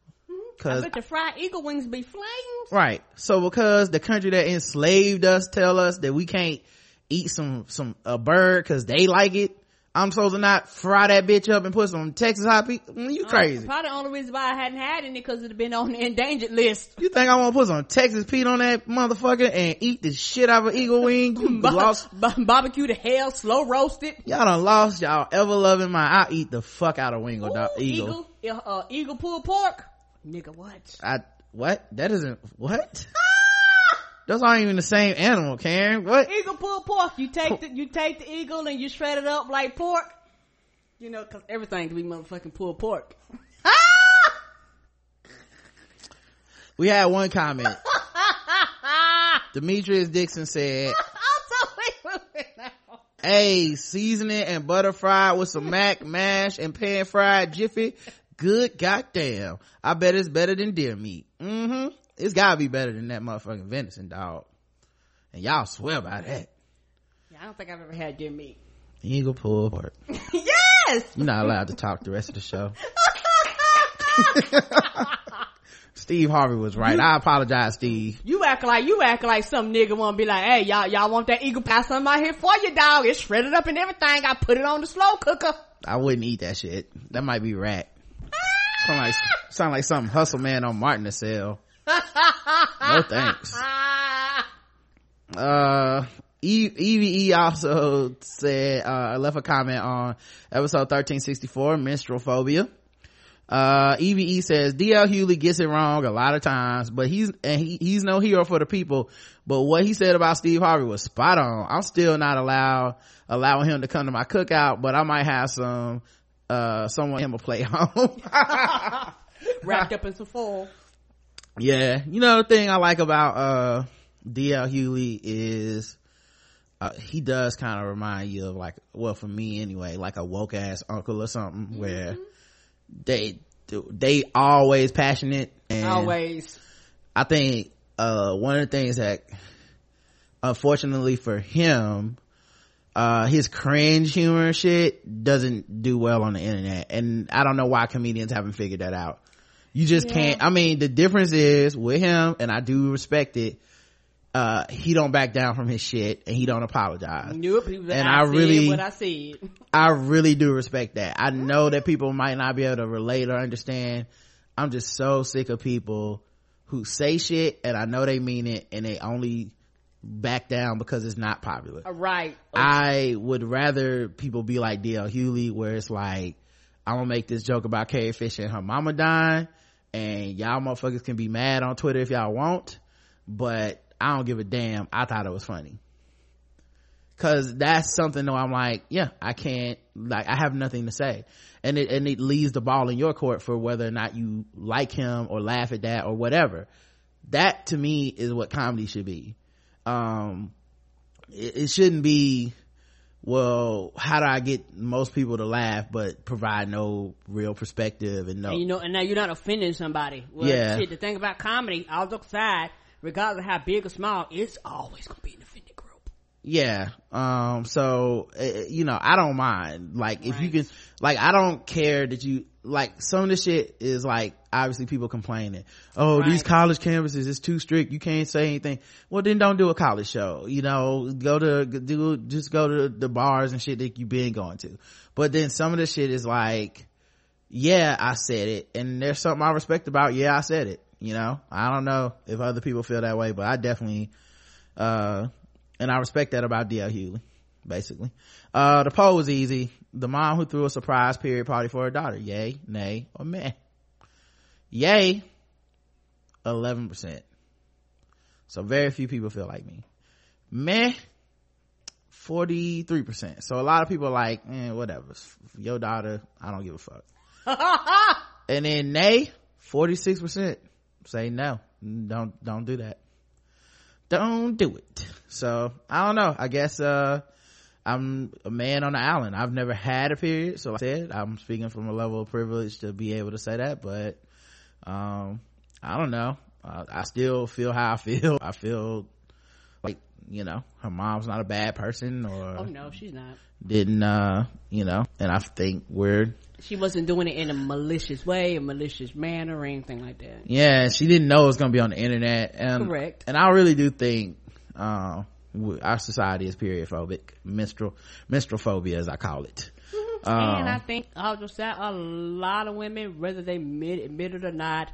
I because bet the fried eagle wings be flames. Right. So because the country that enslaved us tell us that we can't eat some, some, a bird cause they like it, I'm supposed to not fry that bitch up and put some Texas hot pea? Mm, You crazy. Probably the only reason why I hadn't had any because it'd been on the endangered list. You think I want to put some Texas Pete on that motherfucker and eat the shit out of an eagle wing? You Ba- lost. ba- barbecue to hell, slow roasted. Y'all done lost y'all ever loving my, I eat the fuck out of wingle, Ooh, dog, eagle. eagle, uh, eagle pulled pork. Nigga, what? I, what? That isn't, what? Those aren't even the same animal, Karen. What? Eagle pulled pork. You take the you take the eagle and you shred it up like pork. You know, cause everything can be motherfucking pulled pork. We had one comment. Demetrius Dixon said, Hey, season it and butter fried with some mac mash and pan fried jiffy. Good goddamn. I bet it's better than deer meat. Mm-hmm. It's gotta be better than that motherfucking venison dog. And y'all swear by that. Yeah, I don't think I've ever had deer meat. Eagle pulled pork. yes. You're not allowed to talk the rest of the show. Steve Harvey was right. I apologize, Steve. You act like you act like some nigga wanna be like, hey y'all y'all want that eagle pass something out here for you dog. It's shredded up and everything. I put it on the slow cooker. I wouldn't eat that shit. That might be rat. Sound like, sound like something hustle man on Martin to sell. No thanks. Uh, E- EVE also said, uh, left a comment on episode 1364, menstrual phobia. uh eve says dl Hughley gets it wrong a lot of times but he's and he, he's no hero for the people but what he said about steve harvey was spot on i'm still not allowed allowing him to come to my cookout but i might have some uh someone him a play home Wrapped up in some foil. yeah you know the thing i like about uh dl Hughley is uh, he does kind of remind you of like well for me anyway like a woke ass uncle or something where they they always passionate and Always. i think uh one of the things that unfortunately for him uh his cringe humor shit doesn't do well on the internet and i don't know why comedians haven't figured that out you just Yeah. can't i mean the difference is with him and i do respect it uh he don't back down from his shit and he don't apologize Nope. And I, I really- what I said. I really do respect that. I know that people might not be able to relate or understand. I'm just so sick of people who say shit and I know they mean it and they only back down because it's not popular. All right. I would rather people be like DL Hughley where it's like, I'm gonna make this joke about Carrie Fisher and her mama dying and y'all motherfuckers can be mad on Twitter if y'all want, but I don't give a damn. I thought it was funny. Cause that's something though I'm like, yeah, I can't, like, I have nothing to say. And it, and it leaves the ball in your court for whether or not you like him or laugh at that or whatever. That to me is what comedy should be. Um, it, it shouldn't be, well, how do I get most people to laugh but provide no real perspective and no, And you know, and now you're not offending somebody. Well, Yeah. shit, the thing about comedy, all jokes aside, regardless of how big or small, it's always gonna be an offended group. yeah um so uh, you know i don't mind like if you can like i don't care that you like some of the shit is like obviously people complaining oh these college campuses is too strict you can't say anything well then don't do a college show you know go to do just go to the bars and shit that you've been going to but then some of the shit is like yeah i said it and there's something i respect about yeah i said it you know i don't know if other people feel that way but i definitely uh and I respect that about DL Hughley, basically. Uh, the poll was easy. The mom who threw a surprise period party for her daughter. Yay, nay, or meh. Yay, 11%. So very few people feel like me. Meh, 43%. So a lot of people are like, eh, whatever. Your daughter, I don't give a fuck. and then nay, 46% say no. Don't, don't do that don't do it so i don't know i guess uh i'm a man on the island i've never had a period so like i said i'm speaking from a level of privilege to be able to say that but um i don't know uh, i still feel how i feel i feel like you know her mom's not a bad person or Oh no, she's not. didn't uh you know and i think we're She wasn't doing it in a malicious way, a malicious manner, or anything like that. yeah she didn't know it was gonna be on the internet and Correct. and i really do think uh, our society is period phobic menstrual menstrual phobia as i call it and I Um, think I'll just say a lot of women, whether they admit, admit it or not,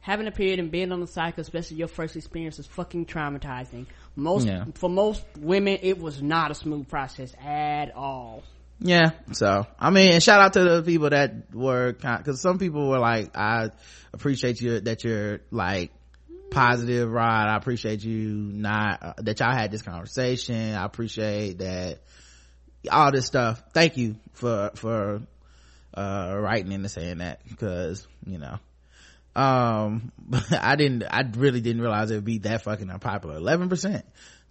having a period and being on the cycle, especially your first experience, is fucking traumatizing. Most Yeah. for most women, it was not a smooth process at all. yeah so i mean and shout out to the people that were because some people were like i appreciate you that you're like positive rod i appreciate you not uh, that y'all had this conversation i appreciate that all this stuff. Thank you for for uh writing in and saying that because you know. Um i didn't i really didn't realize it would be that fucking unpopular. 11%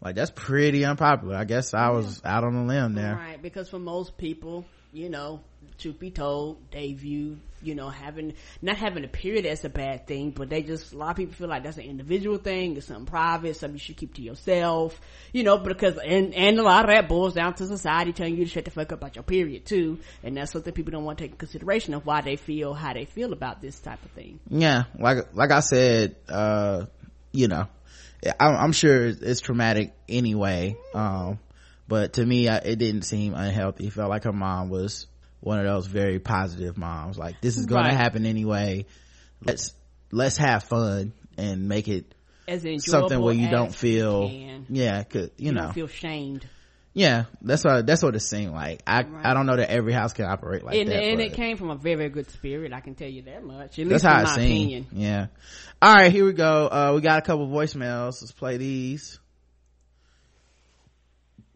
like that's pretty unpopular. I guess i was out on a limb there. Right, because for most people, you know, truth be told, they view, you know, having, not having a period as a bad thing, but they just, a lot of people feel like that's an individual thing, it's something private, something you should keep to yourself, you know, because, and, and a lot of that boils down to society telling you to shut the fuck up about your period too, and that's something people don't want to take in consideration of why they feel how they feel about this type of thing. yeah like like i said uh you know i'm, sure it's traumatic anyway um but to me it didn't seem unhealthy it felt like her mom was one of those very positive moms like this is going Right. to happen anyway let's let's have fun and make it As something where you don't feel can. yeah cause you, You know feel shamed. yeah that's what that's what it seemed like i Right. i don't know that every house can operate like and, that and it came from a very, very good spirit. I can tell you that much. At that's how it my seemed opinion. yeah all right here we go uh we got a couple voicemails let's play these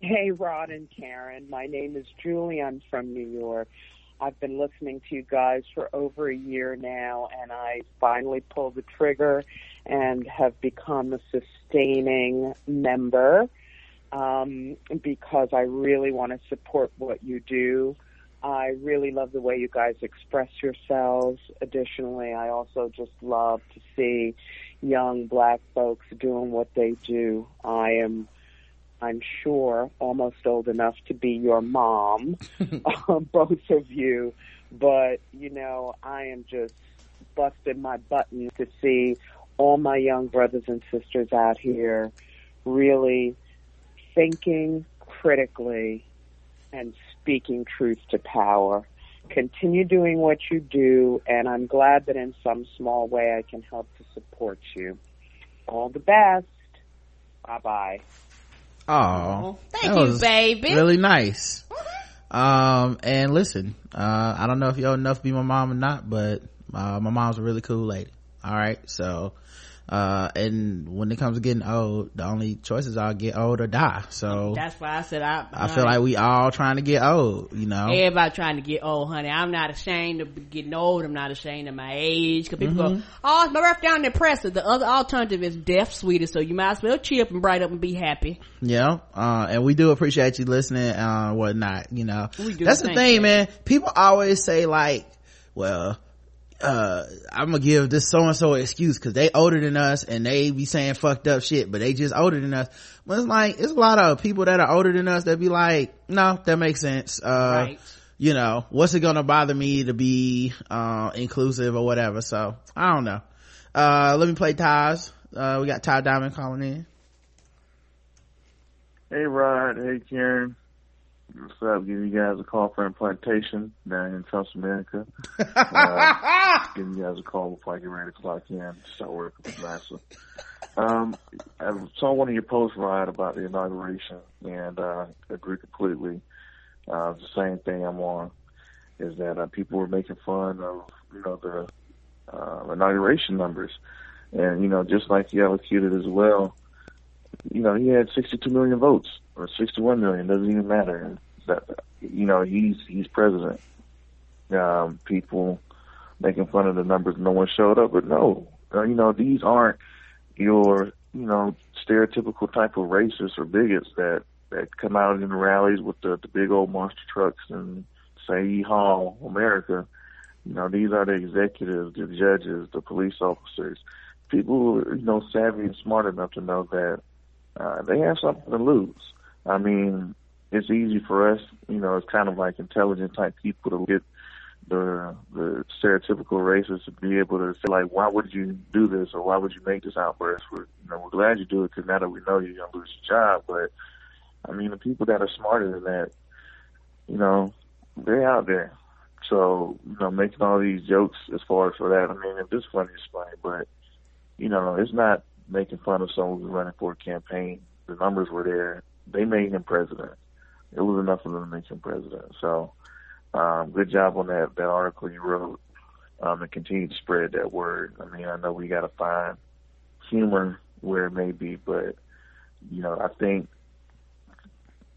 Hey, Rod and Karen. My name is Julie. I'm from New York. I've been listening to you guys for over a year now, and I finally pulled the trigger and have become a sustaining member um, because I really want to support what you do. I really love the way you guys express yourselves. Additionally, I also just love to see young black folks doing what they do. I am I'm sure, almost old enough to be your mom, um, both of you. But, you know, I am just busting my button to see all my young brothers and sisters out here really thinking critically and speaking truth to power. Continue doing what you do, and I'm glad that in some small way I can help to support you. All the best. Bye bye. Oh Thank you, baby. really nice. Um and listen uh i don't know if you're old enough to be my mom or not but uh my mom's a really cool lady. All right so uh and when it comes to getting old the only choices are get old or die so That's why I said I. i feel like we all trying to get old you know Everybody trying to get old, honey. I'm not ashamed of getting old. I'm not ashamed of my age. Cause people Mm-hmm. go, oh, it's my birthday on the presser. The other alternative is death, sweetie. So you might as well cheer up and bright up and be happy. Yeah, uh, and we do appreciate you listening, uh, whatnot, you know. We do. That's the thing, man. People always say like, well, uh, I'm gonna give this so-and-so an excuse cause they older than us and they be saying fucked up shit, but they just older than us. But it's like, it's a lot of people that are older than us that be like, no, that makes sense. Uh, Right. you know, what's it gonna bother me to be, uh, inclusive or whatever. So, I don't know. Uh, let me play Ty's. Uh, we got Ty Diamond calling in. Hey Rod, hey Karen. What's up? Giving you guys a call from Plantation down in South America. Uh, giving you guys a call before I get ready to clock in start working with NASA. Um, I saw one of your posts, Rod, about the inauguration, and uh, agree completely. Uh, the same thing I'm on is that uh, people were making fun of, you know, the uh, inauguration numbers, and you know, just like you allocated as well you know, he had 62 million votes or 61 million. Doesn't even matter. That, you know, he's he's president. Um, people making fun of the numbers. No one showed up, but no, uh, you know, these aren't your you know stereotypical type of racists or bigots that that come out in the rallies with the, the big old monster trucks and say "Yeehaw, America." You know, these are the executives, the judges, the police officers, people who are, you know, savvy and smart enough to know that uh, they have something to lose. I mean, it's easy for us, you know, it's kind of like intelligent type people to get the the stereotypical racists to be able to say like, why would you do this or why would you make this outburst? We're, you know, we're glad you do it because now that we know you're gonna lose your job. But I mean, the people that are smarter than that, you know, they're out there. So you know, making all these jokes as far as for that, I mean, if it's funny, it's funny, but you know, it's not making fun of someone who's running for a campaign. The numbers were there. They made him president. It was enough for them to make him president. So, um, good job on that, that article you wrote, um, and continue to spread that word. I mean, I know we got to find humor where it may be, but, you know, I think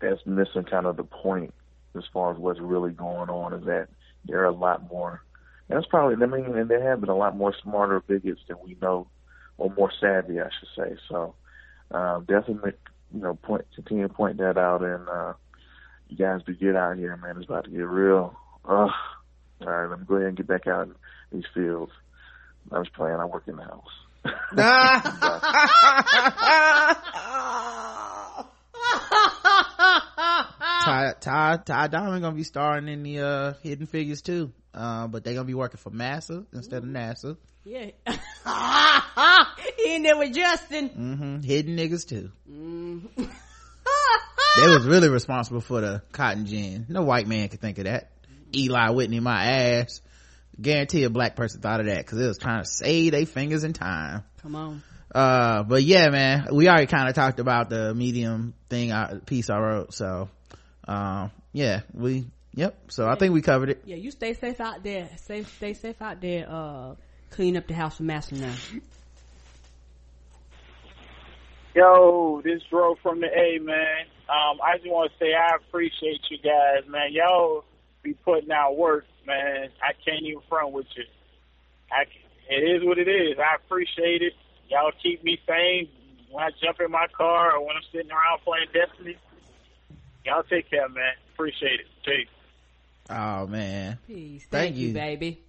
that's missing kind of the point as far as what's really going on is that there are a lot more, and that's probably, I mean, and there have been a lot more smarter bigots than we know or more savvy, I should say. So uh, definitely, you know, point continue to point that out, and uh, you guys be get out here, man. It's about to get real. Ugh. All right, let me go ahead and get back out in these fields. I was playing. I work in the house. Ty, Ty, Ty Diamond gonna be starring in the, uh, Hidden Figures too. Uh, but they gonna be working for NASA instead of NASA. Yeah. he in there with Justin. hmm Hidden niggas too. Mm. They was really responsible for the cotton gin. No white man could think of that. Eli Whitney, my ass. Guarantee a black person thought of that because it was trying to save their fingers in time. Come on. uh but yeah man we already kind of talked about the medium thing I, piece i wrote so um yeah we yep so i think we covered it Yeah, you stay safe out there. Safe, stay safe out there. Uh, clean up the house for Master now. Yo, this Dro from the A, man. Um, I just want to say I appreciate you guys, man. Y'all be putting out work, man. I can't even front with you. I, it is what it is. I appreciate it. Y'all keep me sane when I jump in my car or when I'm sitting around playing Destiny. Y'all take care, man. Appreciate it. Peace. oh man Peace. Thank Thank, you, you. baby.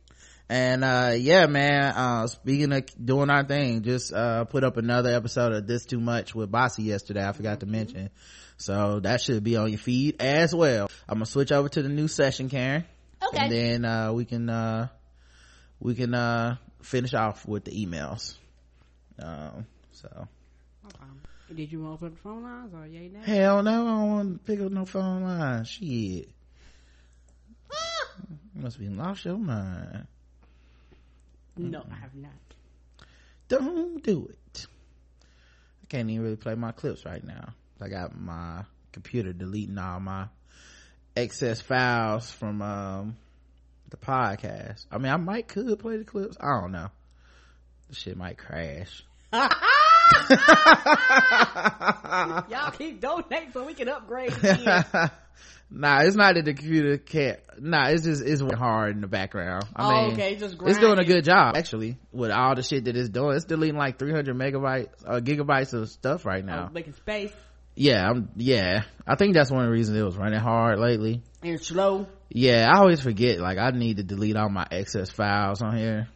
And uh yeah, man, uh speaking of doing our thing, just uh put up another episode of This Too Much with Bossy yesterday, I forgot to mention. So that should be on your feed as well. I'm gonna switch over to the new session, Karen. Okay. And then uh we can uh we can uh finish off with the emails. Um so Did you open the phone lines or yay now? Hell no, I don't want to pick up no phone lines. Shit. You must be lost your mind. No, I have not. don't do it i can't even really play my clips right now i got my computer deleting all my excess files from um the podcast i mean i might could play the clips i don't know the shit might crash Y'all keep donating so we can upgrade. nah it's not that the computer can't nah it's just it's working hard in the background. I Oh, mean okay, just it's doing a good job actually with all the shit that it's doing. It's deleting like 300 megabytes uh, gigabytes of stuff right now. Oh, making space. Yeah i'm yeah. I think that's one of the reasons it was running hard lately. And slow. yeah i always forget like i need to delete all my excess files on here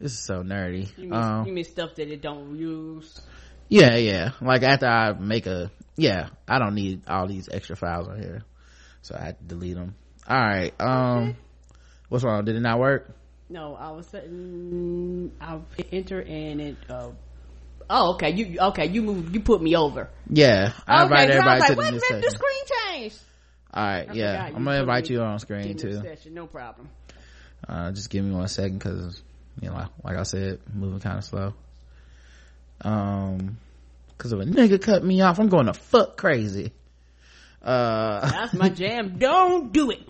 this is so nerdy You mean, um you mean stuff that it don't use. yeah yeah like after i make a yeah i don't need all these extra files on here so i had to delete them all right um what's wrong did it not work No, I was setting. I hit enter and it. Uh, oh, okay. You okay? You moved. You put me over. yeah i okay, invited so I everybody was like, to the wait a minute, the screen changed. all right I yeah i'm gonna invite me you on screen too Session, no problem. uh just give me one second because you know like i said moving kind of slow um because if a nigga cut me off i'm going to fuck crazy uh That's my jam. Don't do it.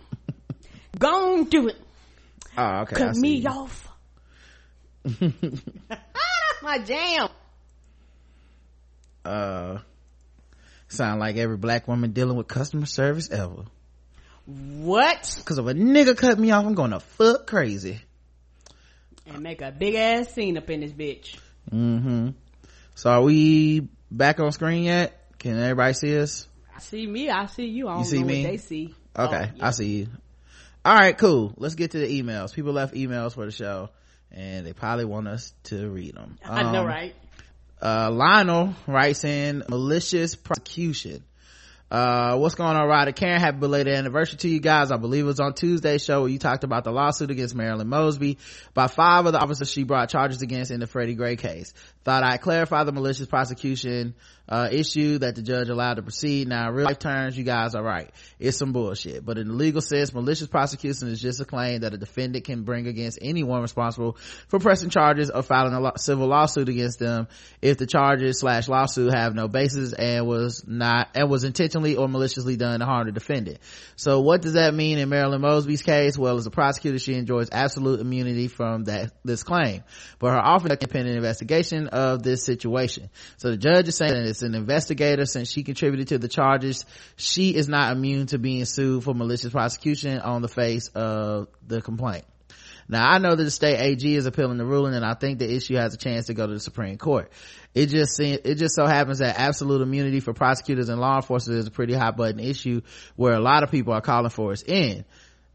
Don't do it. oh okay Cut me you. off. That's my jam. uh sound like every black woman dealing with customer service ever What? because if a nigga cut me off i'm gonna fuck crazy And make a big ass scene up in this bitch. mm-hmm so are we back on screen yet can everybody see us I see me. I see you. I don't see know me? what they see. okay Oh, yeah. i see you all right cool let's get to the emails people left emails for the show and they probably want us to read them I know, Um, right? uh lionel writes in malicious prosecution uh what's going on ryder karen? Happy belated anniversary to you guys. I believe it was on tuesday's show where you talked about the lawsuit against marilyn mosby. By five of the officers she brought charges against in the freddie gray case thought i'd clarify the malicious prosecution uh issue that the judge allowed to proceed. Now in real life terms you guys are right. It's some bullshit. But in the legal sense malicious prosecution is just a claim that a defendant can bring against anyone responsible for pressing charges or filing a law- civil lawsuit against them if the charges slash lawsuit have no basis and was not and was intentionally or maliciously done to harm the defendant. So what does that mean in marilyn mosby's case? Well as a prosecutor she enjoys absolute immunity from that this claim. But her office independent investigation of this situation so the judge is saying that it's an investigator since she contributed to the charges she is not immune to being sued for malicious prosecution on the face of the complaint now I know that the state AG is appealing the ruling and I think the issue has a chance to go to the Supreme Court. It just it just so happens that absolute immunity for prosecutors and law enforcement is a pretty hot button issue where a lot of people are calling for its end.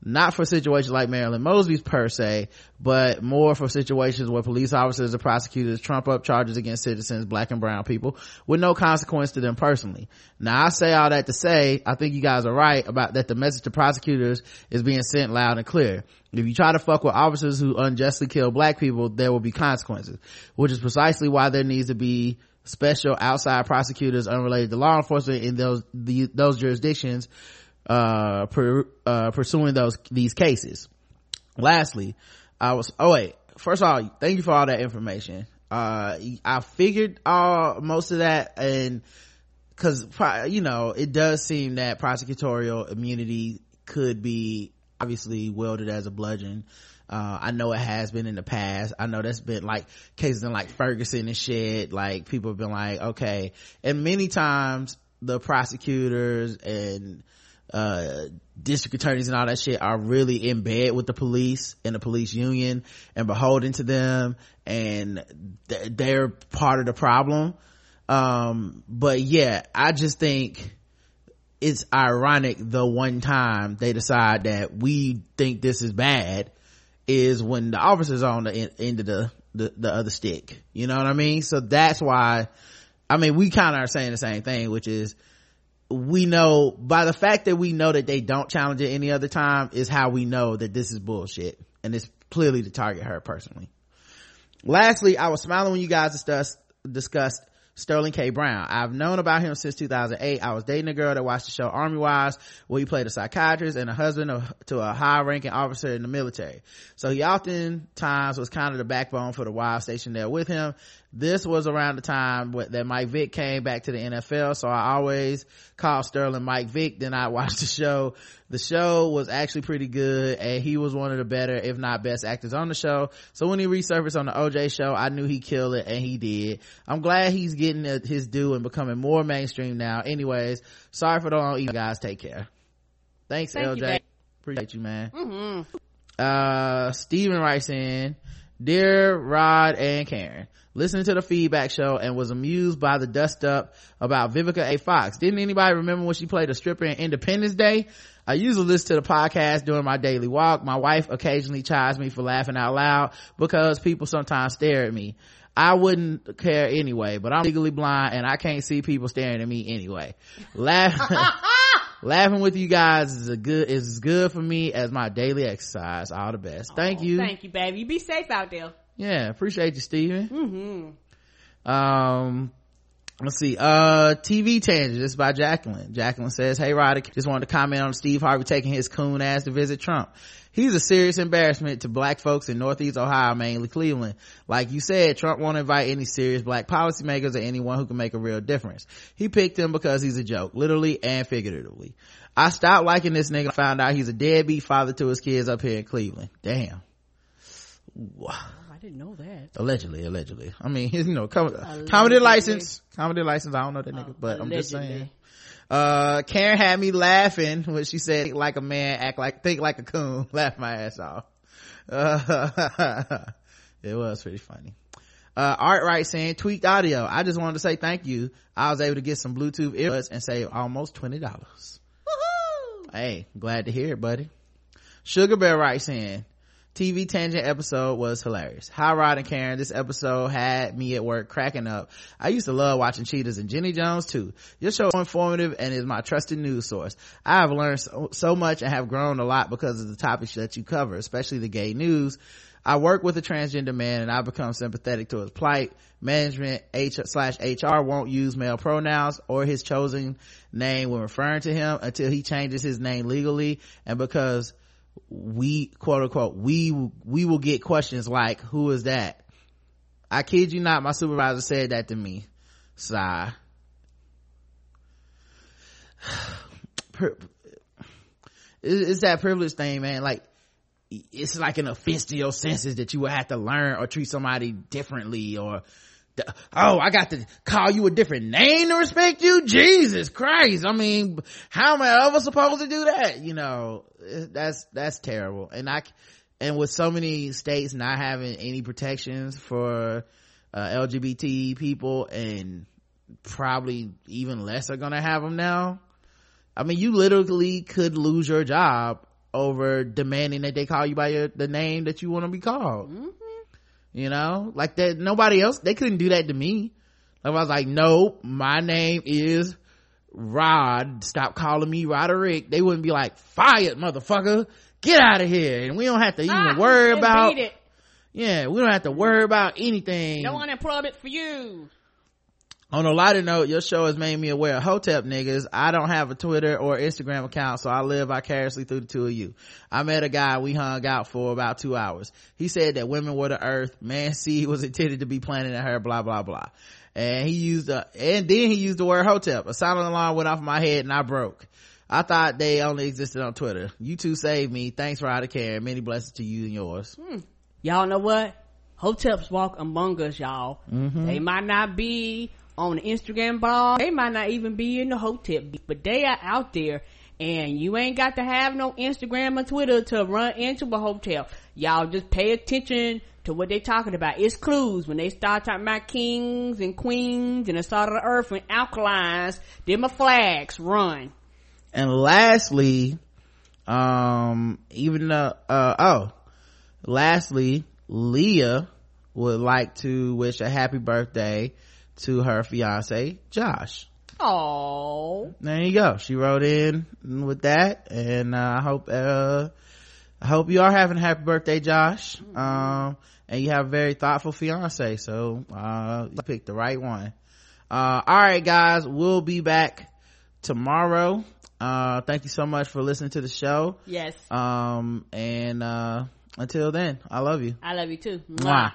Not for situations like Marilyn Mosby's per se, but more for situations where police officers or prosecutors trump up charges against citizens, black and brown people, with no consequence to them personally. Now I say all that to say, I think you guys are right about that the message to prosecutors is being sent loud and clear. If you try to fuck with officers who unjustly kill black people, there will be consequences, which is precisely why there needs to be special outside prosecutors unrelated to law enforcement in those, the, those jurisdictions, uh, per, uh, pursuing those, these cases. Lastly, I was, oh wait, first of all, thank you for all that information. uh i figured all most of that and because you know it does seem that prosecutorial immunity could be obviously wielded as a bludgeon uh, I know it has been in the past. I know that's been like cases in like Ferguson and shit. Like people have been like, okay. And many times the prosecutors and, uh, district attorneys and all that shit are really in bed with the police and the police union and beholden to them and th- they're part of the problem. Um, but yeah, I just think it's ironic the one time they decide that we think this is bad is when the officers are on the end of the, the, the other stick. You know what I mean? So that's why, I mean, we kind of are saying the same thing, which is we know by the fact that we know that they don't challenge it any other time is how we know that this is bullshit. And it's clearly to target her personally. Lastly, I was smiling when you guys discussed, discussed Sterling K. Brown. I've known about him since 2008. I was dating a girl that watched the show Army Wives, where he played a psychiatrist and a husband of, to a high ranking officer in the military. So he oftentimes was kind of the backbone for the wives stationed there with him this was around the time that Mike Vick came back to the NFL. So I always called Sterling Mike Vick. Then I watched the show. The show was actually pretty good and he was one of the better, if not best actors on the show. So when he resurfaced on the OJ show, I knew he killed it and he did. I'm glad he's getting his due and becoming more mainstream now. Anyways, sorry for the long email guys. Take care. Thanks, Thank LJ. you, Appreciate you, man. Mm-hmm. Uh, Steven writes in, Dear Rod and Karen, listening to the feedback show and was amused by the dust up about Vivica A. Fox. Didn't anybody remember when she played a stripper in Independence Day? I usually listen to the podcast during my daily walk. My wife occasionally chides me for laughing out loud because people sometimes stare at me. I wouldn't care anyway, but I'm legally blind and I can't see people staring at me anyway. Laugh, laughing with you guys is a good, is as good for me as my daily exercise. All the best. Thank you. Thank you, baby. Be safe out there. Yeah, appreciate you, Steven. Mm-hmm. Um, let's see. Uh, TV tangent. This is by Jacqueline. Jacqueline says, Hey, Roddick, just wanted to comment on Steve Harvey taking his coon ass to visit Trump. He's a serious embarrassment to black folks in Northeast Ohio, mainly Cleveland. Like you said, Trump won't invite any serious black policymakers or anyone who can make a real difference. He picked him because he's a joke, literally and figuratively. I stopped liking this nigga I found out he's a deadbeat father to his kids up here in Cleveland. Damn. Wow I didn't know that. allegedly allegedly. I mean you know com- comedy license comedy license i don't know that nigga Oh, but i'm just saying. Uh karen had me laughing when she said "Think like a man act like think like a coon. Laugh my ass off. Uh, it was pretty funny. Uh art right saying tweaked audio. I just wanted to say thank you. I was able to get some bluetooth earbuds and save almost 20 dollars. Hey glad to hear it buddy. Sugar bear writes in TV tangent episode was hilarious. Hi Rod and Karen, this episode had me at work cracking up. I used to love watching Cheaters and Jenny Jones too. Your show is informative and is my trusted news source. I have learned so, so much and have grown a lot because of the topics that you cover, especially the gay news. I work with a transgender man and I become sympathetic to his plight. Management H slash HR won't use male pronouns or his chosen name when referring to him until he changes his name legally and because we quote unquote we we will get questions like who is that? I kid you not my supervisor said that to me. Sigh. It's that privilege thing man. Like it's like an offense to your senses that you would have to learn or treat somebody differently or oh i got to call you a different name to respect you? Jesus christ. I mean how am i ever supposed to do that? You know that's that's terrible. And I, and with so many states not having any protections for uh, lgbt people and probably even less are gonna have them now i mean you literally could lose your job over demanding that they call you by your, the name that you want to be called you know? Like that nobody else they couldn't do that to me. If i was like no my name is rod. Stop calling me roderick they wouldn't be like fired motherfucker. Get out of here. And we don't have to even Ah, worry about it. yeah we don't have to worry about anything. No unemployment for you. On a lighter note, your show has made me aware of Hotep niggas. I don't have a Twitter or Instagram account, so I live vicariously through the two of you. I met a guy we hung out for about two hours. He said that women were the earth, man seed was intended to be planted in her, blah, blah, blah. And he used a, and then he used the word Hotep. A silent alarm went off my head and I broke. I thought they only existed on Twitter. You two saved me. Thanks for out of care. Many blessings to you and yours. Hmm. Y'all know what? Hoteps walk among us, y'all. Mm-hmm. They might not be on the Instagram blog. They might not even be in the hotel, but they are out there. And you ain't got to have no Instagram or Twitter to run into a Hotep. Y'all just pay attention to what they talking about. It's clues when they start talking about kings and queens and the salt of the earth and alkalines. Them are flags. Run. And lastly, um, even though, uh, oh, lastly, Leah would like to wish a happy birthday to her fiance, Josh. Oh, There you go. She wrote in with that and, uh, I hope, uh, I hope you are having a happy birthday, Josh. Um, and you have a very thoughtful fiance. So, uh, you picked the right one. Uh, all right, guys, we'll be back tomorrow. Uh, thank you so much for listening to the show. yes. Um, and, uh, until then, I love you. I love you too. Mwah.